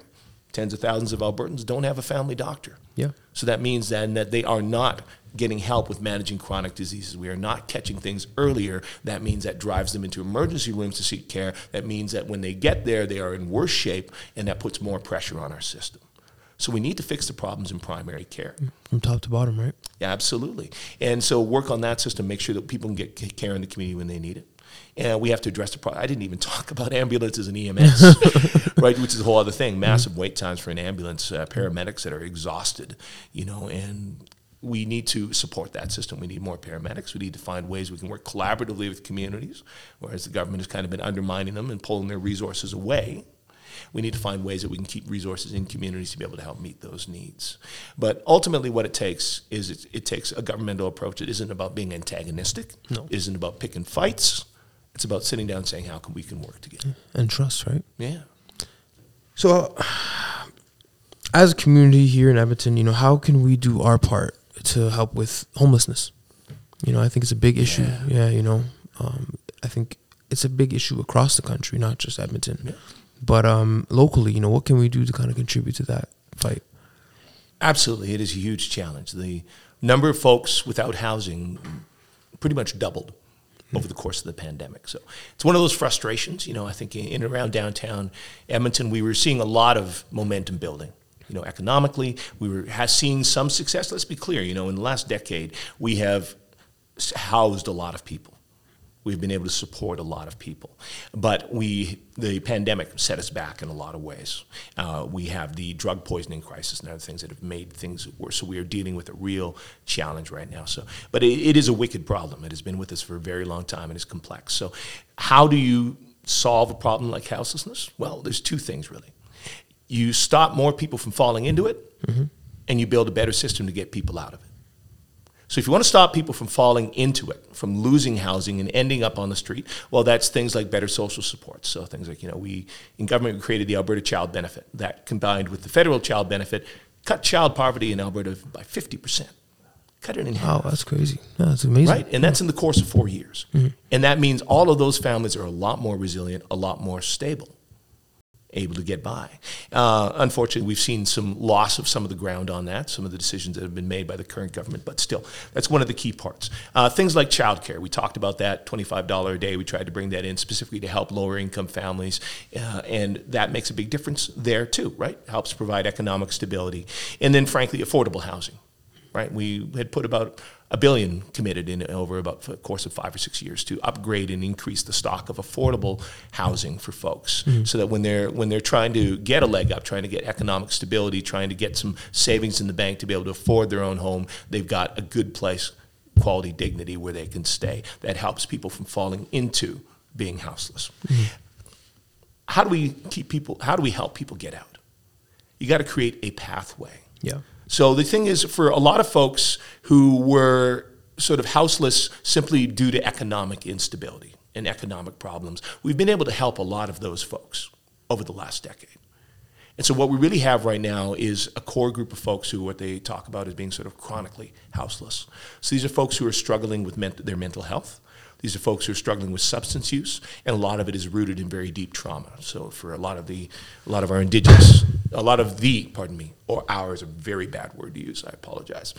Tens of thousands of Albertans don't have a family doctor. Yeah. So that means then that they are not getting help with managing chronic diseases. We are not catching things earlier. That means that drives them into emergency rooms to seek care. That means that when they get there, they are in worse shape, and that puts more pressure on our system. So we need to fix the problems in primary care. From top to bottom, right? Yeah, absolutely. And so work on that system, make sure that people can get care in the community when they need it. And we have to address the problem. I didn't even talk about ambulances and EMS, right, which is a whole other thing. Massive wait times for an ambulance, uh, paramedics that are exhausted, you know, and we need to support that system. We need more paramedics. We need to find ways we can work collaboratively with communities, whereas the government has kind of been undermining them and pulling their resources away. We need to find ways that we can keep resources in communities to be able to help meet those needs. But ultimately, what it takes is it, it takes a governmental approach. It isn't about being antagonistic. No. It isn't about picking fights. It's about sitting down and saying, how can we can work together? And trust, right? Yeah. So, as a community here in Edmonton, you know, how can we do our part to help with homelessness? You know, I think it's a big issue. Yeah. Yeah, you know, um, I think it's a big issue across the country, not just Edmonton. Yeah. But um, locally, you know, what can we do to kind of contribute to that fight? Absolutely, it is a huge challenge. The number of folks without housing pretty much doubled over the course of the pandemic. So it's one of those frustrations. You know, I think in and around downtown Edmonton, we were seeing a lot of momentum building. You know, economically, we were seeing some success. Let's be clear. You know, in the last decade, we have housed a lot of people. We've been able to support a lot of people, but we the pandemic set us back in a lot of ways. Uh, we have the drug poisoning crisis and other things that have made things worse. So we are dealing with a real challenge right now. So, but it, it is a wicked problem. It has been with us for a very long time and is complex. So, how do you solve a problem like houselessness? Well, there's two things really. You stop more people from falling into it, and you build a better system to get people out of it. So if you want to stop people from falling into it, from losing housing and ending up on the street, well, that's things like better social support. So things like, you know, we in government we created the Alberta Child Benefit that combined with the federal child benefit cut child poverty in Alberta by 50%. Cut it in half. Wow, that's crazy. That's amazing. Right? And that's in the course of four years. Mm-hmm. And that means all of those families are a lot more resilient, a lot more stable, able to get by. Uh, unfortunately, we've seen some loss of some of the ground on that, some of the decisions that have been made by the current government, but still, that's one of the key parts. Uh, things like childcare, we talked about that, $25 a day. We tried to bring that in specifically to help lower income families, uh, and that makes a big difference there too, right? Helps provide economic stability. And then, frankly, affordable housing right? We had put about a billion committed in over about the course of five or six years to upgrade and increase the stock of affordable housing for folks, mm-hmm. so that when they're when they're trying to get a leg up, trying to get economic stability, trying to get some savings in the bank to be able to afford their own home, they've got a good place, quality, dignity where they can stay. That helps people from falling into being houseless. Mm-hmm. How do we keep people? How do we help people get out? You got to create a pathway. Yeah. So the thing is, for a lot of folks who were sort of houseless simply due to economic instability and economic problems, we've been able to help a lot of those folks over the last decade. And so what we really have right now is a core group of folks who what they talk about as being sort of chronically houseless. So these are folks who are struggling with ment- their mental health. These are folks who are struggling with substance use, and a lot of it is rooted in very deep trauma. So for a lot of the, a lot of our indigenous, a lot of the, pardon me, or our is a very bad word to use. I apologize.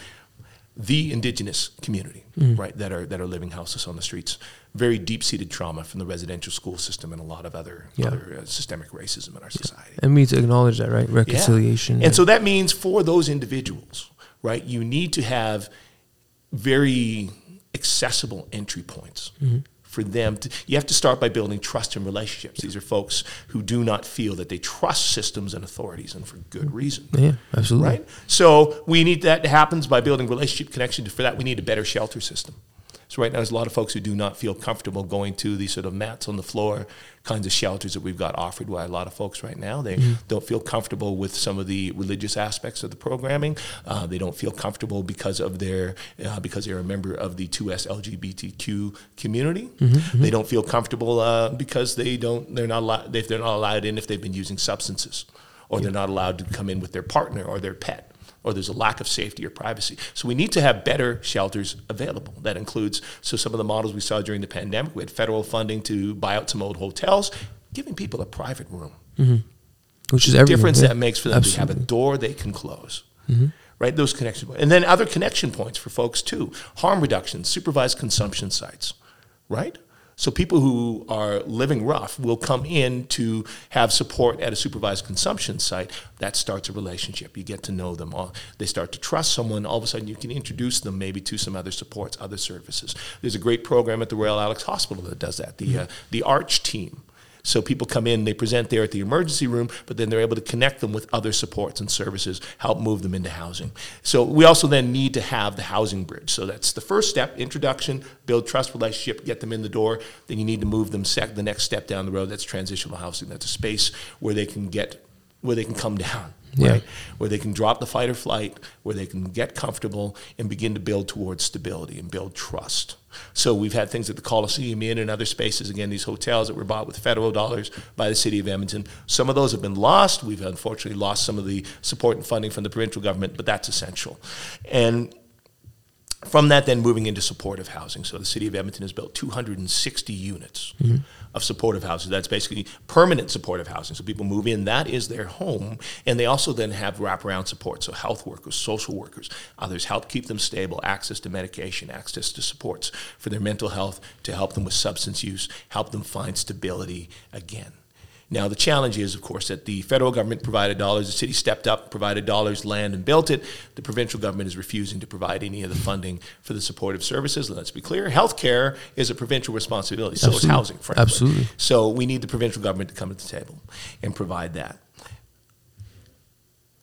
the indigenous community, right, that are that are living houseless on the streets. Very deep seated trauma from the residential school system and a lot of other, Yeah. other uh, systemic racism in our society. And we need to acknowledge that, right? Yeah. Reconciliation. And so that means for those individuals, right, you need to have very accessible entry points Mm-hmm. for them to you have to start by building trust and relationships. These are folks who do not feel that they trust systems and authorities and for good reason. yeah, absolutely. Right? So we need that happens by building relationship connection. For that, we need a better shelter system. So right now, there's a lot of folks who do not feel comfortable going to these sort of mats on the floor kinds of shelters that we've got offered by a lot of folks right now. They don't feel comfortable with some of the religious aspects of the programming. Uh, they don't feel comfortable because of their uh, because they're a member of the 2S LGBTQ community. They don't feel comfortable uh, because they don't they're not allowed if they're not allowed in if they've been using substances or they're not allowed to come in with their partner or their pet, or there's a lack of safety or privacy. So we need to have better shelters available. That includes so some of the models we saw during the pandemic. We had federal funding to buy out some old hotels, giving people a private room. Mm-hmm. Which is everything. Difference yeah. that makes for them to have a door they can close. Mm-hmm. Right, those connection points, and then other connection points for folks too. Harm reduction, supervised consumption sites, right? So people who are living rough will come in to have support at a supervised consumption site. That starts a relationship. You get to know them. All they start to trust someone. All of a sudden, you can introduce them maybe to some other supports, other services. There's a great program at the Royal Alex Hospital that does that. The uh, the Arch team. So people come in, they present there at the emergency room, but then they're able to connect them with other supports and services, help move them into housing. So we also then need to have the housing bridge. So that's the first step, introduction, build trust relationship, get them in the door. Then you need to move them sec- the next step down the road. That's transitional housing. That's a space where they can get where they can come down, Yeah. right? Where they can drop the fight or flight, where they can get comfortable and begin to build towards stability and build trust. So we've had things at the Coliseum Inn and other spaces, again, these hotels that were bought with federal dollars by the city of Edmonton. Some of those have been lost. We've unfortunately lost some of the support and funding from the provincial government, but that's essential. And from that, then moving into supportive housing. So the city of Edmonton has built 260 units mm-hmm. of supportive housing. That's basically permanent supportive housing. So people move in, that is their home. And they also then have wraparound support. So health workers, social workers, others help keep them stable, access to medication, access to supports for their mental health, to help them with substance use, help them find stability again. Now, the challenge is, of course, that the federal government provided dollars, the city stepped up, provided dollars, land, and built it. The provincial government is refusing to provide any of the funding for the supportive services. Let's be clear healthcare is a provincial responsibility, so is Absolutely. housing, frankly. Absolutely. So we need the provincial government to come to the table and provide that.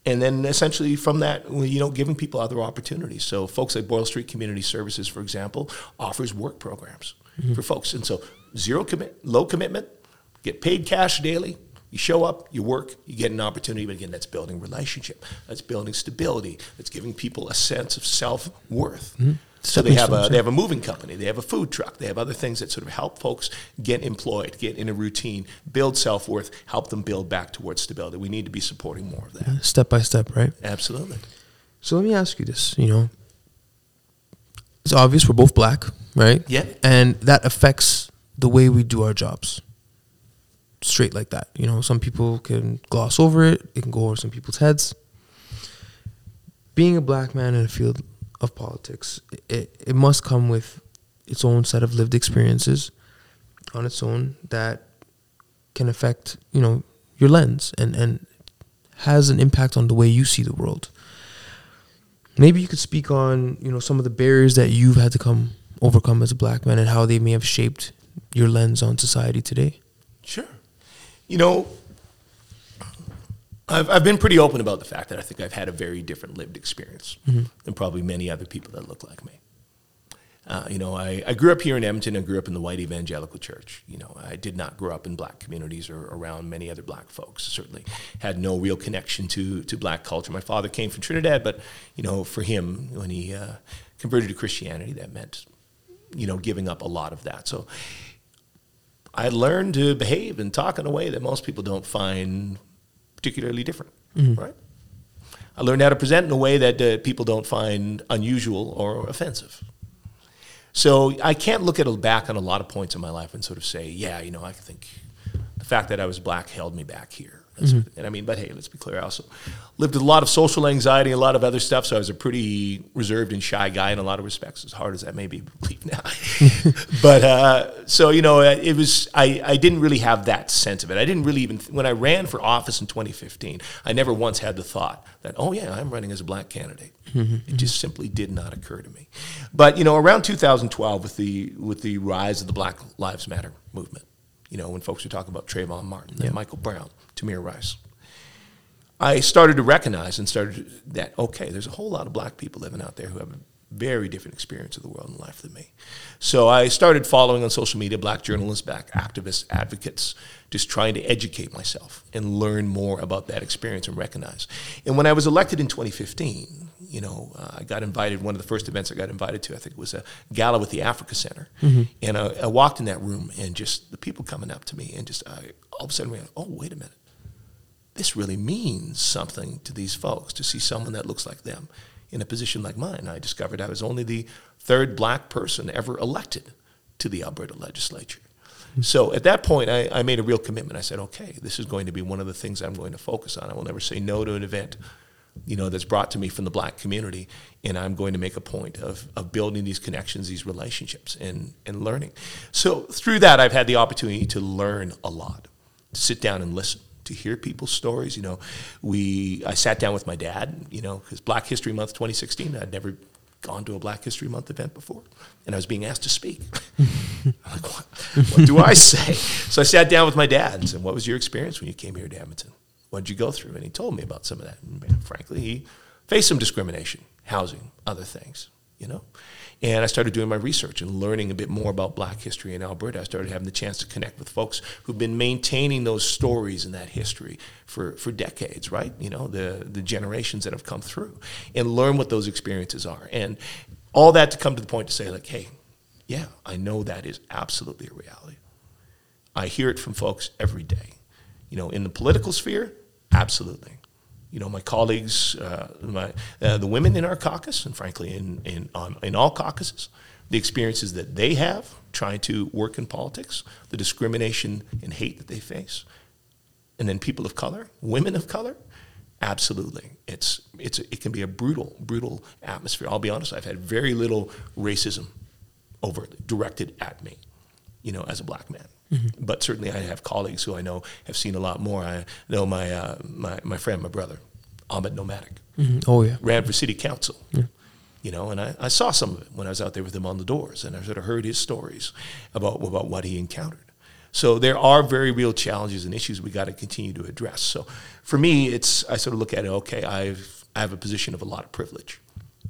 And then essentially from that, you know, giving people other opportunities. So folks like Boyle Street Community Services, for example, offers work programs mm-hmm. for folks. And so zero commit, low commitment, get paid cash daily. You show up, you work, you get an opportunity. But again, that's building relationship. That's building stability. That's giving people a sense of self worth. Mm-hmm. So they have a they have a moving company, they have a food truck, they have other things that sort of help folks get employed, get in a routine, build self worth, help them build back towards stability. We need to be supporting more of that. Mm-hmm. Step by step, right? Absolutely. So let me ask you this. You know, it's obvious we're both black, right? Yeah. And that affects the way we do our jobs. Straight like that. You know, some people can gloss over it. It can go over some people's heads. Being a black man in a field of politics, it, it must come with its own set of lived experiences on its own that can affect, you know, your lens and, and has an impact on the way you see the world maybe you could speak on you know some of the barriers that you've had to come overcome as a black man and how they may have shaped your lens on society today Sure. You know, I've, I've been pretty open about the fact that I think I've had a very different lived experience than probably many other people that look like me. Uh, you know, I, I grew up here in Edmonton. I grew up in the white evangelical church. You know, I did not grow up in black communities or around many other black folks. Certainly had no real connection to, to black culture. My father came from Trinidad, but, you know, for him, when he uh, converted to Christianity, that meant, you know, giving up a lot of that. So I learned to behave and talk in a way that most people don't find particularly different, right? I learned how to present in a way that uh, people don't find unusual or offensive. So I can't look at back on a lot of points in my life and sort of say, yeah, you know, I think the fact that I was black held me back here. What- and I mean, but hey, let's be clear. I also lived with a lot of social anxiety, a lot of other stuff. So I was a pretty reserved and shy guy in a lot of respects, as hard as that may be believe now. but uh, so you know, it was I, I didn't really have that sense of it. I didn't really even when I ran for office in 2015. I never once had the thought that oh yeah, I'm running as a black candidate. It just simply did not occur to me. But you know, around 2012, with the with the rise of the Black Lives Matter movement, you know, when folks were talking about Trayvon Martin, and Michael Brown, Tamir Rice, I started to recognize and started that okay, there's a whole lot of black people living out there who have a very different experience of the world and life than me. So I started following on social media black journalists, black activists, advocates, just trying to educate myself and learn more about that experience and recognize. And when I was elected in 2015, you know, uh, I got invited. One of the first events I got invited to, I think, it was a gala with the Africa Center, and I, I walked in that room, and just the people coming up to me, and just I, all of a sudden, we went, oh, wait a minute this really means something to these folks to see someone that looks like them in a position like mine. I discovered I was only the third black person ever elected to the Alberta legislature. Hmm. So at that point, I, I made a real commitment. I said, okay, this is going to be one of the things I'm going to focus on. I will never say no to an event, you know, that's brought to me from the black community, and I'm going to make a point of, of building these connections, these relationships, and, and learning. So through that, I've had the opportunity to learn a lot, to sit down and listen to hear people's stories. You know, we I sat down with my dad. You know, because Black History Month 2016, I'd never gone to a Black History Month event before, and I was being asked to speak. I'm like, what, what do I say? So I sat down with my dad and said, "What was your experience when you came here to Edmonton? What did you go through?" And he told me about some of that. And frankly, he faced some discrimination, housing, other things. You know, and I started doing my research and learning a bit more about black history in Alberta. I started having the chance to connect with folks who've been maintaining those stories and that history for, for decades, right? You know, the, the generations that have come through and learn what those experiences are. And all that to come to the point to say, like, hey, yeah, I know that is absolutely a reality. I hear it from folks every day. You know, in the political sphere, absolutely you know, my colleagues, uh, my, uh, the women in our caucus, and frankly, in, in, on, in all caucuses, the experiences that they have trying to work in politics, the discrimination and hate that they face, and then people of color, women of color, absolutely, it's, it's, it can be a brutal, brutal atmosphere. I'll be honest, I've had very little racism overtly directed at me, you know, as a black man. Mm-hmm. But certainly, I have colleagues who I know have seen a lot more. I know my uh, my, my friend, my brother, Ahmed Knowmadic, Mhm. Oh yeah. ran for city council. You know, and I, I saw some of it when I was out there with him on the doors, and I sort of heard his stories about about what he encountered. So there are very real challenges and issues we got to continue to address. So for me, it's I sort of look at it. Okay, I've I have a position of a lot of privilege.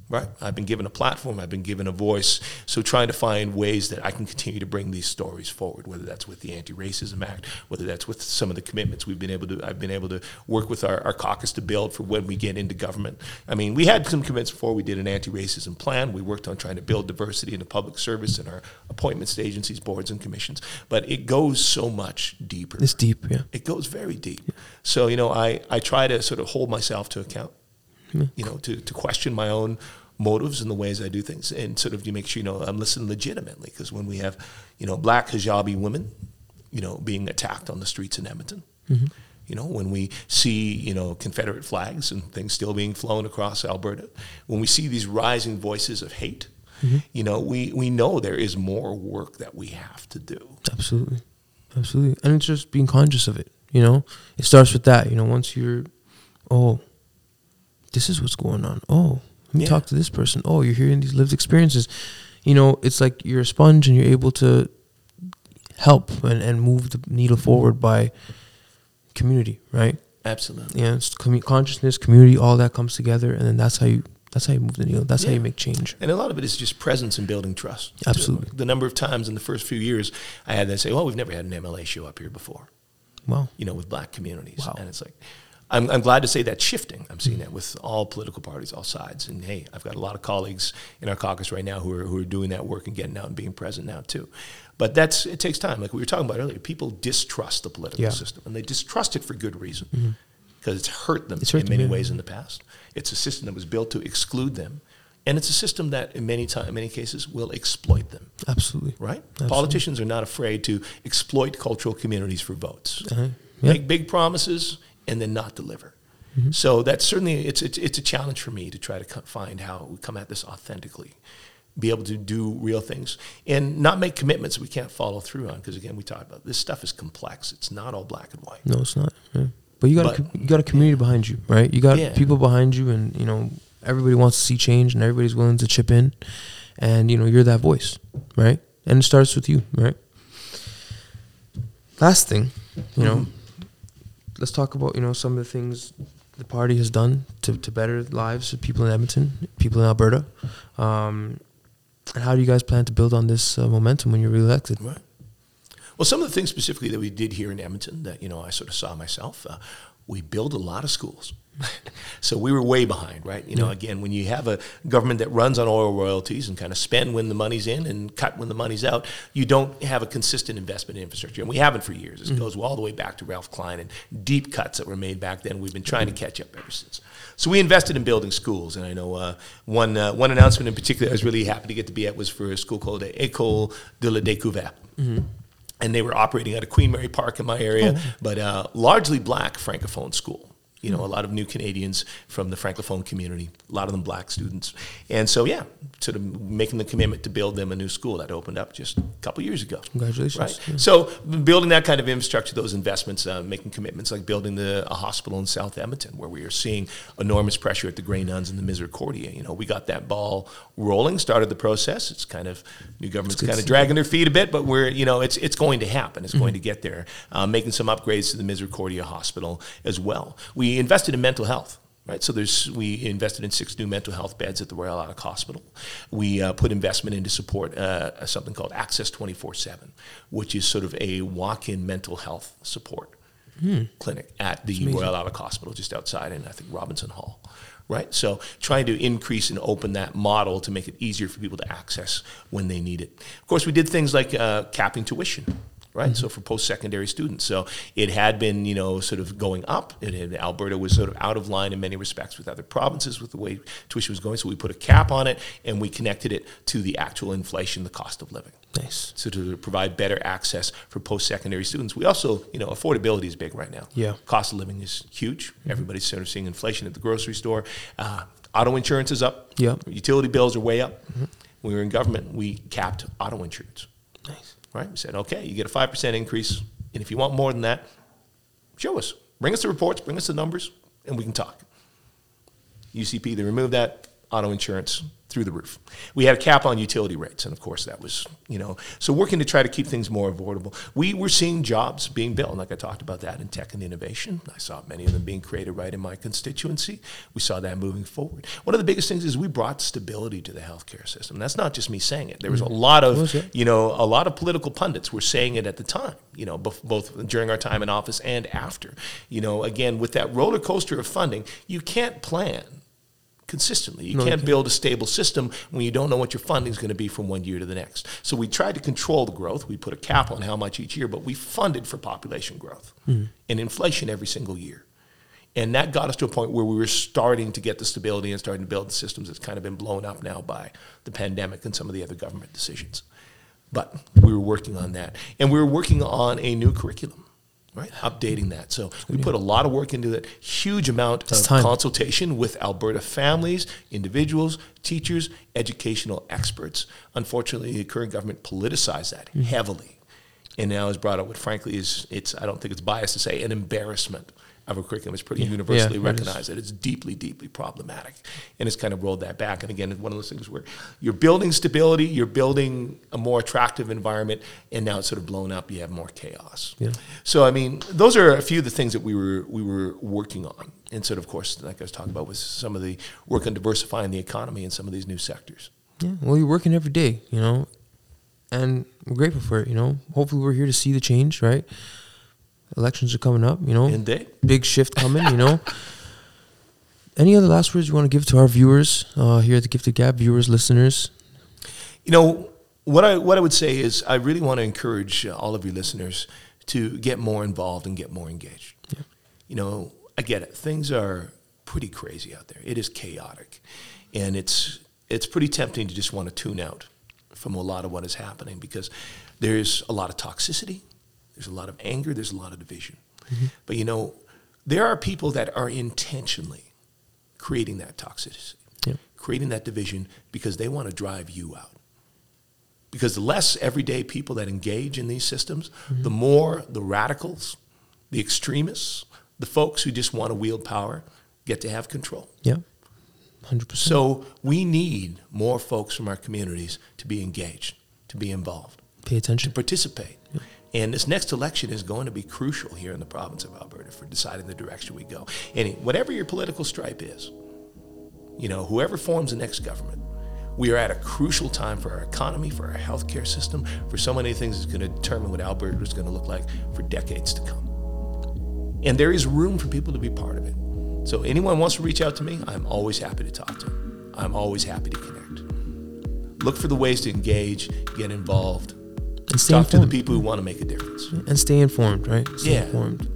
Right. I've been given a platform. I've been given a voice. So trying to find ways that I can continue to bring these stories forward, whether that's with the Anti-Racism Act, whether that's with some of the commitments we've been able to. I've been able to work with our, our caucus to build for when we get into government. I mean, we had some commitments before we did an anti-racism plan. We worked on trying to build diversity in the public service and our appointments to agencies, boards, and commissions. But it goes so much deeper. It's deep. Yeah. It goes very deep. So, you know, I, I try to sort of hold myself to account, you know, to, to question my own motives and the ways I do things and sort of to make sure, you know, I'm listening legitimately. Because when we have, you know, black hijabi women, you know, being attacked on the streets in Edmonton, mm-hmm. you know, when we see, you know, Confederate flags and things still being flown across Alberta, when we see these rising voices of hate, mm-hmm. you know, we, we know there is more work that we have to do. Absolutely. Absolutely. And it's just being conscious of it, you know? It starts with that, you know, once you're oh, this is what's going on. Oh, let me Yeah. talk to this person. Oh, you're hearing these lived experiences. You know, it's like you're a sponge and you're able to help and, and move the needle forward by community, right? Absolutely. Yeah, it's commu- consciousness, community, all that comes together, and then that's how you that's how you move the needle. That's how you make change. And a lot of it is just presence and building trust. Absolutely. The number of times in the first few years I had them say, well, we've never had an MLA show up here before, Wow. you know, with black communities. Wow. And it's like, I'm, I'm glad to say that's shifting. I'm seeing that with all political parties, all sides. And hey, I've got a lot of colleagues in our caucus right now who are, who are doing that work and getting out and being present now too. But that's it takes time. Like we were talking about earlier, people distrust the political Yeah. system, and they distrust it for good reason because it's hurt them It's hurt in them, many yeah. ways in the past. It's a system that was built to exclude them, and it's a system that, in many time, many cases, will exploit them. Absolutely. Right? Absolutely. Politicians are not afraid to exploit cultural communities for votes. Uh-huh. Yeah. Make big promises and then not deliver. Mm-hmm. So that's certainly it's, it's it's a challenge for me to try to co- find how we come at this authentically, be able to do real things, and not make commitments we can't follow through on. Because again, we talked about this stuff is complex. It's not all black and white. No, it's not. Yeah. But you got a, But- com- you got a community behind you, right? You got Yeah. people behind you, and you know everybody wants to see change, and everybody's willing to chip in, and you know you're that voice, right? And it starts with you, right? Last thing, you know, mm-hmm. Let's talk about you know some of the things the party has done to, to better lives of people in Edmonton, people in Alberta, um, and how do you guys plan to build on this uh, momentum when you're reelected? Right. Well, some of the things specifically that we did here in Edmonton that you know I sort of saw myself, uh, we built a lot of schools. so we were way behind, right? You know, Yeah. again, when you have a government that runs on oil royalties and kind of spend when the money's in and cut when the money's out, you don't have a consistent investment in infrastructure, and we haven't for years. It goes all the way back to Ralph Klein and deep cuts that were made back then. We've been trying to catch up ever since. So we invested in building schools, and I know uh, one uh, one announcement in particular I was really happy to get to be at was for a school called École de la Découverte and they were operating out of Queen Mary Park in my area, but uh, largely black francophone school. You know, a lot of new Canadians from the francophone community, a lot of them black students, and so yeah, sort of making the commitment to build them a new school that opened up just a couple years ago. Congratulations. Right. Yeah. So building that kind of infrastructure, those investments, uh, making commitments like building the a hospital in South Edmonton, where we are seeing enormous pressure at the Grey Nuns and the Misericordia. You know, we got that ball rolling, started the process. It's kind of new government's kind of dragging their feet a bit, but we're you know it's it's going to happen. It's going to get there. Uh, making some upgrades to the Misericordia Hospital as well. We invested in mental health. Right, so there's we invested in six new mental health beds at the Royal Alex Hospital. We uh, put investment in to support uh, something called Access 24/7, which is sort of a walk-in mental health support clinic at the Royal Alex Hospital, just outside in I think Robinson Hall. Right, so trying to increase and open that model to make it easier for people to access when they need it. Of course, we did things like uh, capping tuition right? Mm-hmm. So for post-secondary students, so it had been, you know, sort of going up. It had, Alberta was sort of out of line in many respects with other provinces with the way tuition was going. So we put a cap on it and we connected it to the actual inflation, the cost of living. Nice. So to provide better access for post-secondary students, we also, you know, affordability is big right now. Yeah. cost of living is huge. Mm-hmm. Everybody's sort of seeing inflation at the grocery store. Uh, auto insurance is up. Yeah. utility bills are way up. Mm-hmm. When we were in government, we capped auto insurance. Right? We said, okay, you get a 5% increase, and if you want more than that, show us. Bring us the reports, bring us the numbers, and we can talk. UCP, they removed that, auto insurance through the roof. We had a cap on utility rates, and of course that was, you know, so working to try to keep things more affordable. We were seeing jobs being built, like I talked about that in tech and innovation. I saw many of them being created right in my constituency. We saw that moving forward. One of the biggest things is we brought stability to the healthcare system. That's not just me saying it. There was a mm-hmm. lot of, you know, a lot of political pundits were saying it at the time, you know, both, both during our time in office and after. You know, again, with that roller coaster of funding, you can't plan consistently. You No, can't build a stable system when you don't know what your funding is going to be from one year to the next. So we tried to control the growth. We put a cap on how much each year, but we funded for population growth Mm-hmm. and inflation every single year. And that got us to a point where we were starting to get the stability and starting to build the systems that's kind of been blown up now by the pandemic and some of the other government decisions. But we were working on that. And we were working on a new curriculum, right? Updating that. So we put a lot of work into that. Huge amount It's of time. consultation with Alberta families, individuals, teachers, educational experts. Unfortunately, the current government politicized that Mm-hmm. heavily. And now is brought up what frankly is it's I don't think it's biased to say an embarrassment of a curriculum. It's pretty universally Yeah, recognized that it's deeply, deeply problematic. And it's kind of rolled that back. And again, it's one of those things where you're building stability, you're building a more attractive environment, and now it's sort of blown up, you have more chaos. Yeah. So I mean, those are a few of the things that we were we were working on. And sort of, of course, like I was talking about, was some of the work on diversifying the economy in some of these new sectors. Yeah. Well, you're working every day, you know, and we're grateful for it. You know, hopefully we're here to see the change. Right. Elections are coming up. You know, Indeed. big shift coming. You know. Any other last words you want to give to our viewers uh, here at the Gifted Gab, viewers, listeners? You know, what I what I would say is I really want to encourage uh, all of your listeners to get more involved and get more engaged. Yeah. You know, I get it. Things are pretty crazy out there. It is chaotic, and it's it's pretty tempting to just want to tune out from a lot of what is happening because there's a lot of toxicity, there's a lot of anger, there's a lot of division. Mm-hmm. But you know, there are people that are intentionally creating that toxicity, Yeah. creating that division because they want to drive you out. Because the less everyday people that engage in these systems, mm-hmm. the more the radicals, the extremists, the folks who just want to wield power get to have control. Yeah. Hundred percent. So we need more folks from our communities to be engaged, to be involved, Pay attention, to attention. participate. And this next election is going to be crucial here in the province of Alberta for deciding the direction we go. And whatever your political stripe is, you know, whoever forms the next government, we are at a crucial time for our economy, for our healthcare system, for so many things that's going to determine what Alberta is going to look like for decades to come. And there is room for people to be part of it. So anyone wants to reach out to me, I'm always happy to talk to them. I'm always happy to connect. Look for the ways to engage, get involved, And stay talk to the people who want to make a difference. and stay informed, right? Stay Yeah. informed.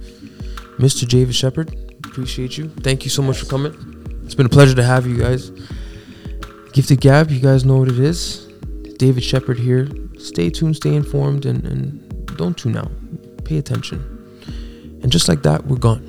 Mr. David Shepherd, appreciate you. Thank you so much for coming. It's been a pleasure to have you guys. Gifted Gab, you guys know what it is. David Shepherd here. Stay tuned, stay informed, and, and don't tune out. Pay attention. And just like that, we're gone.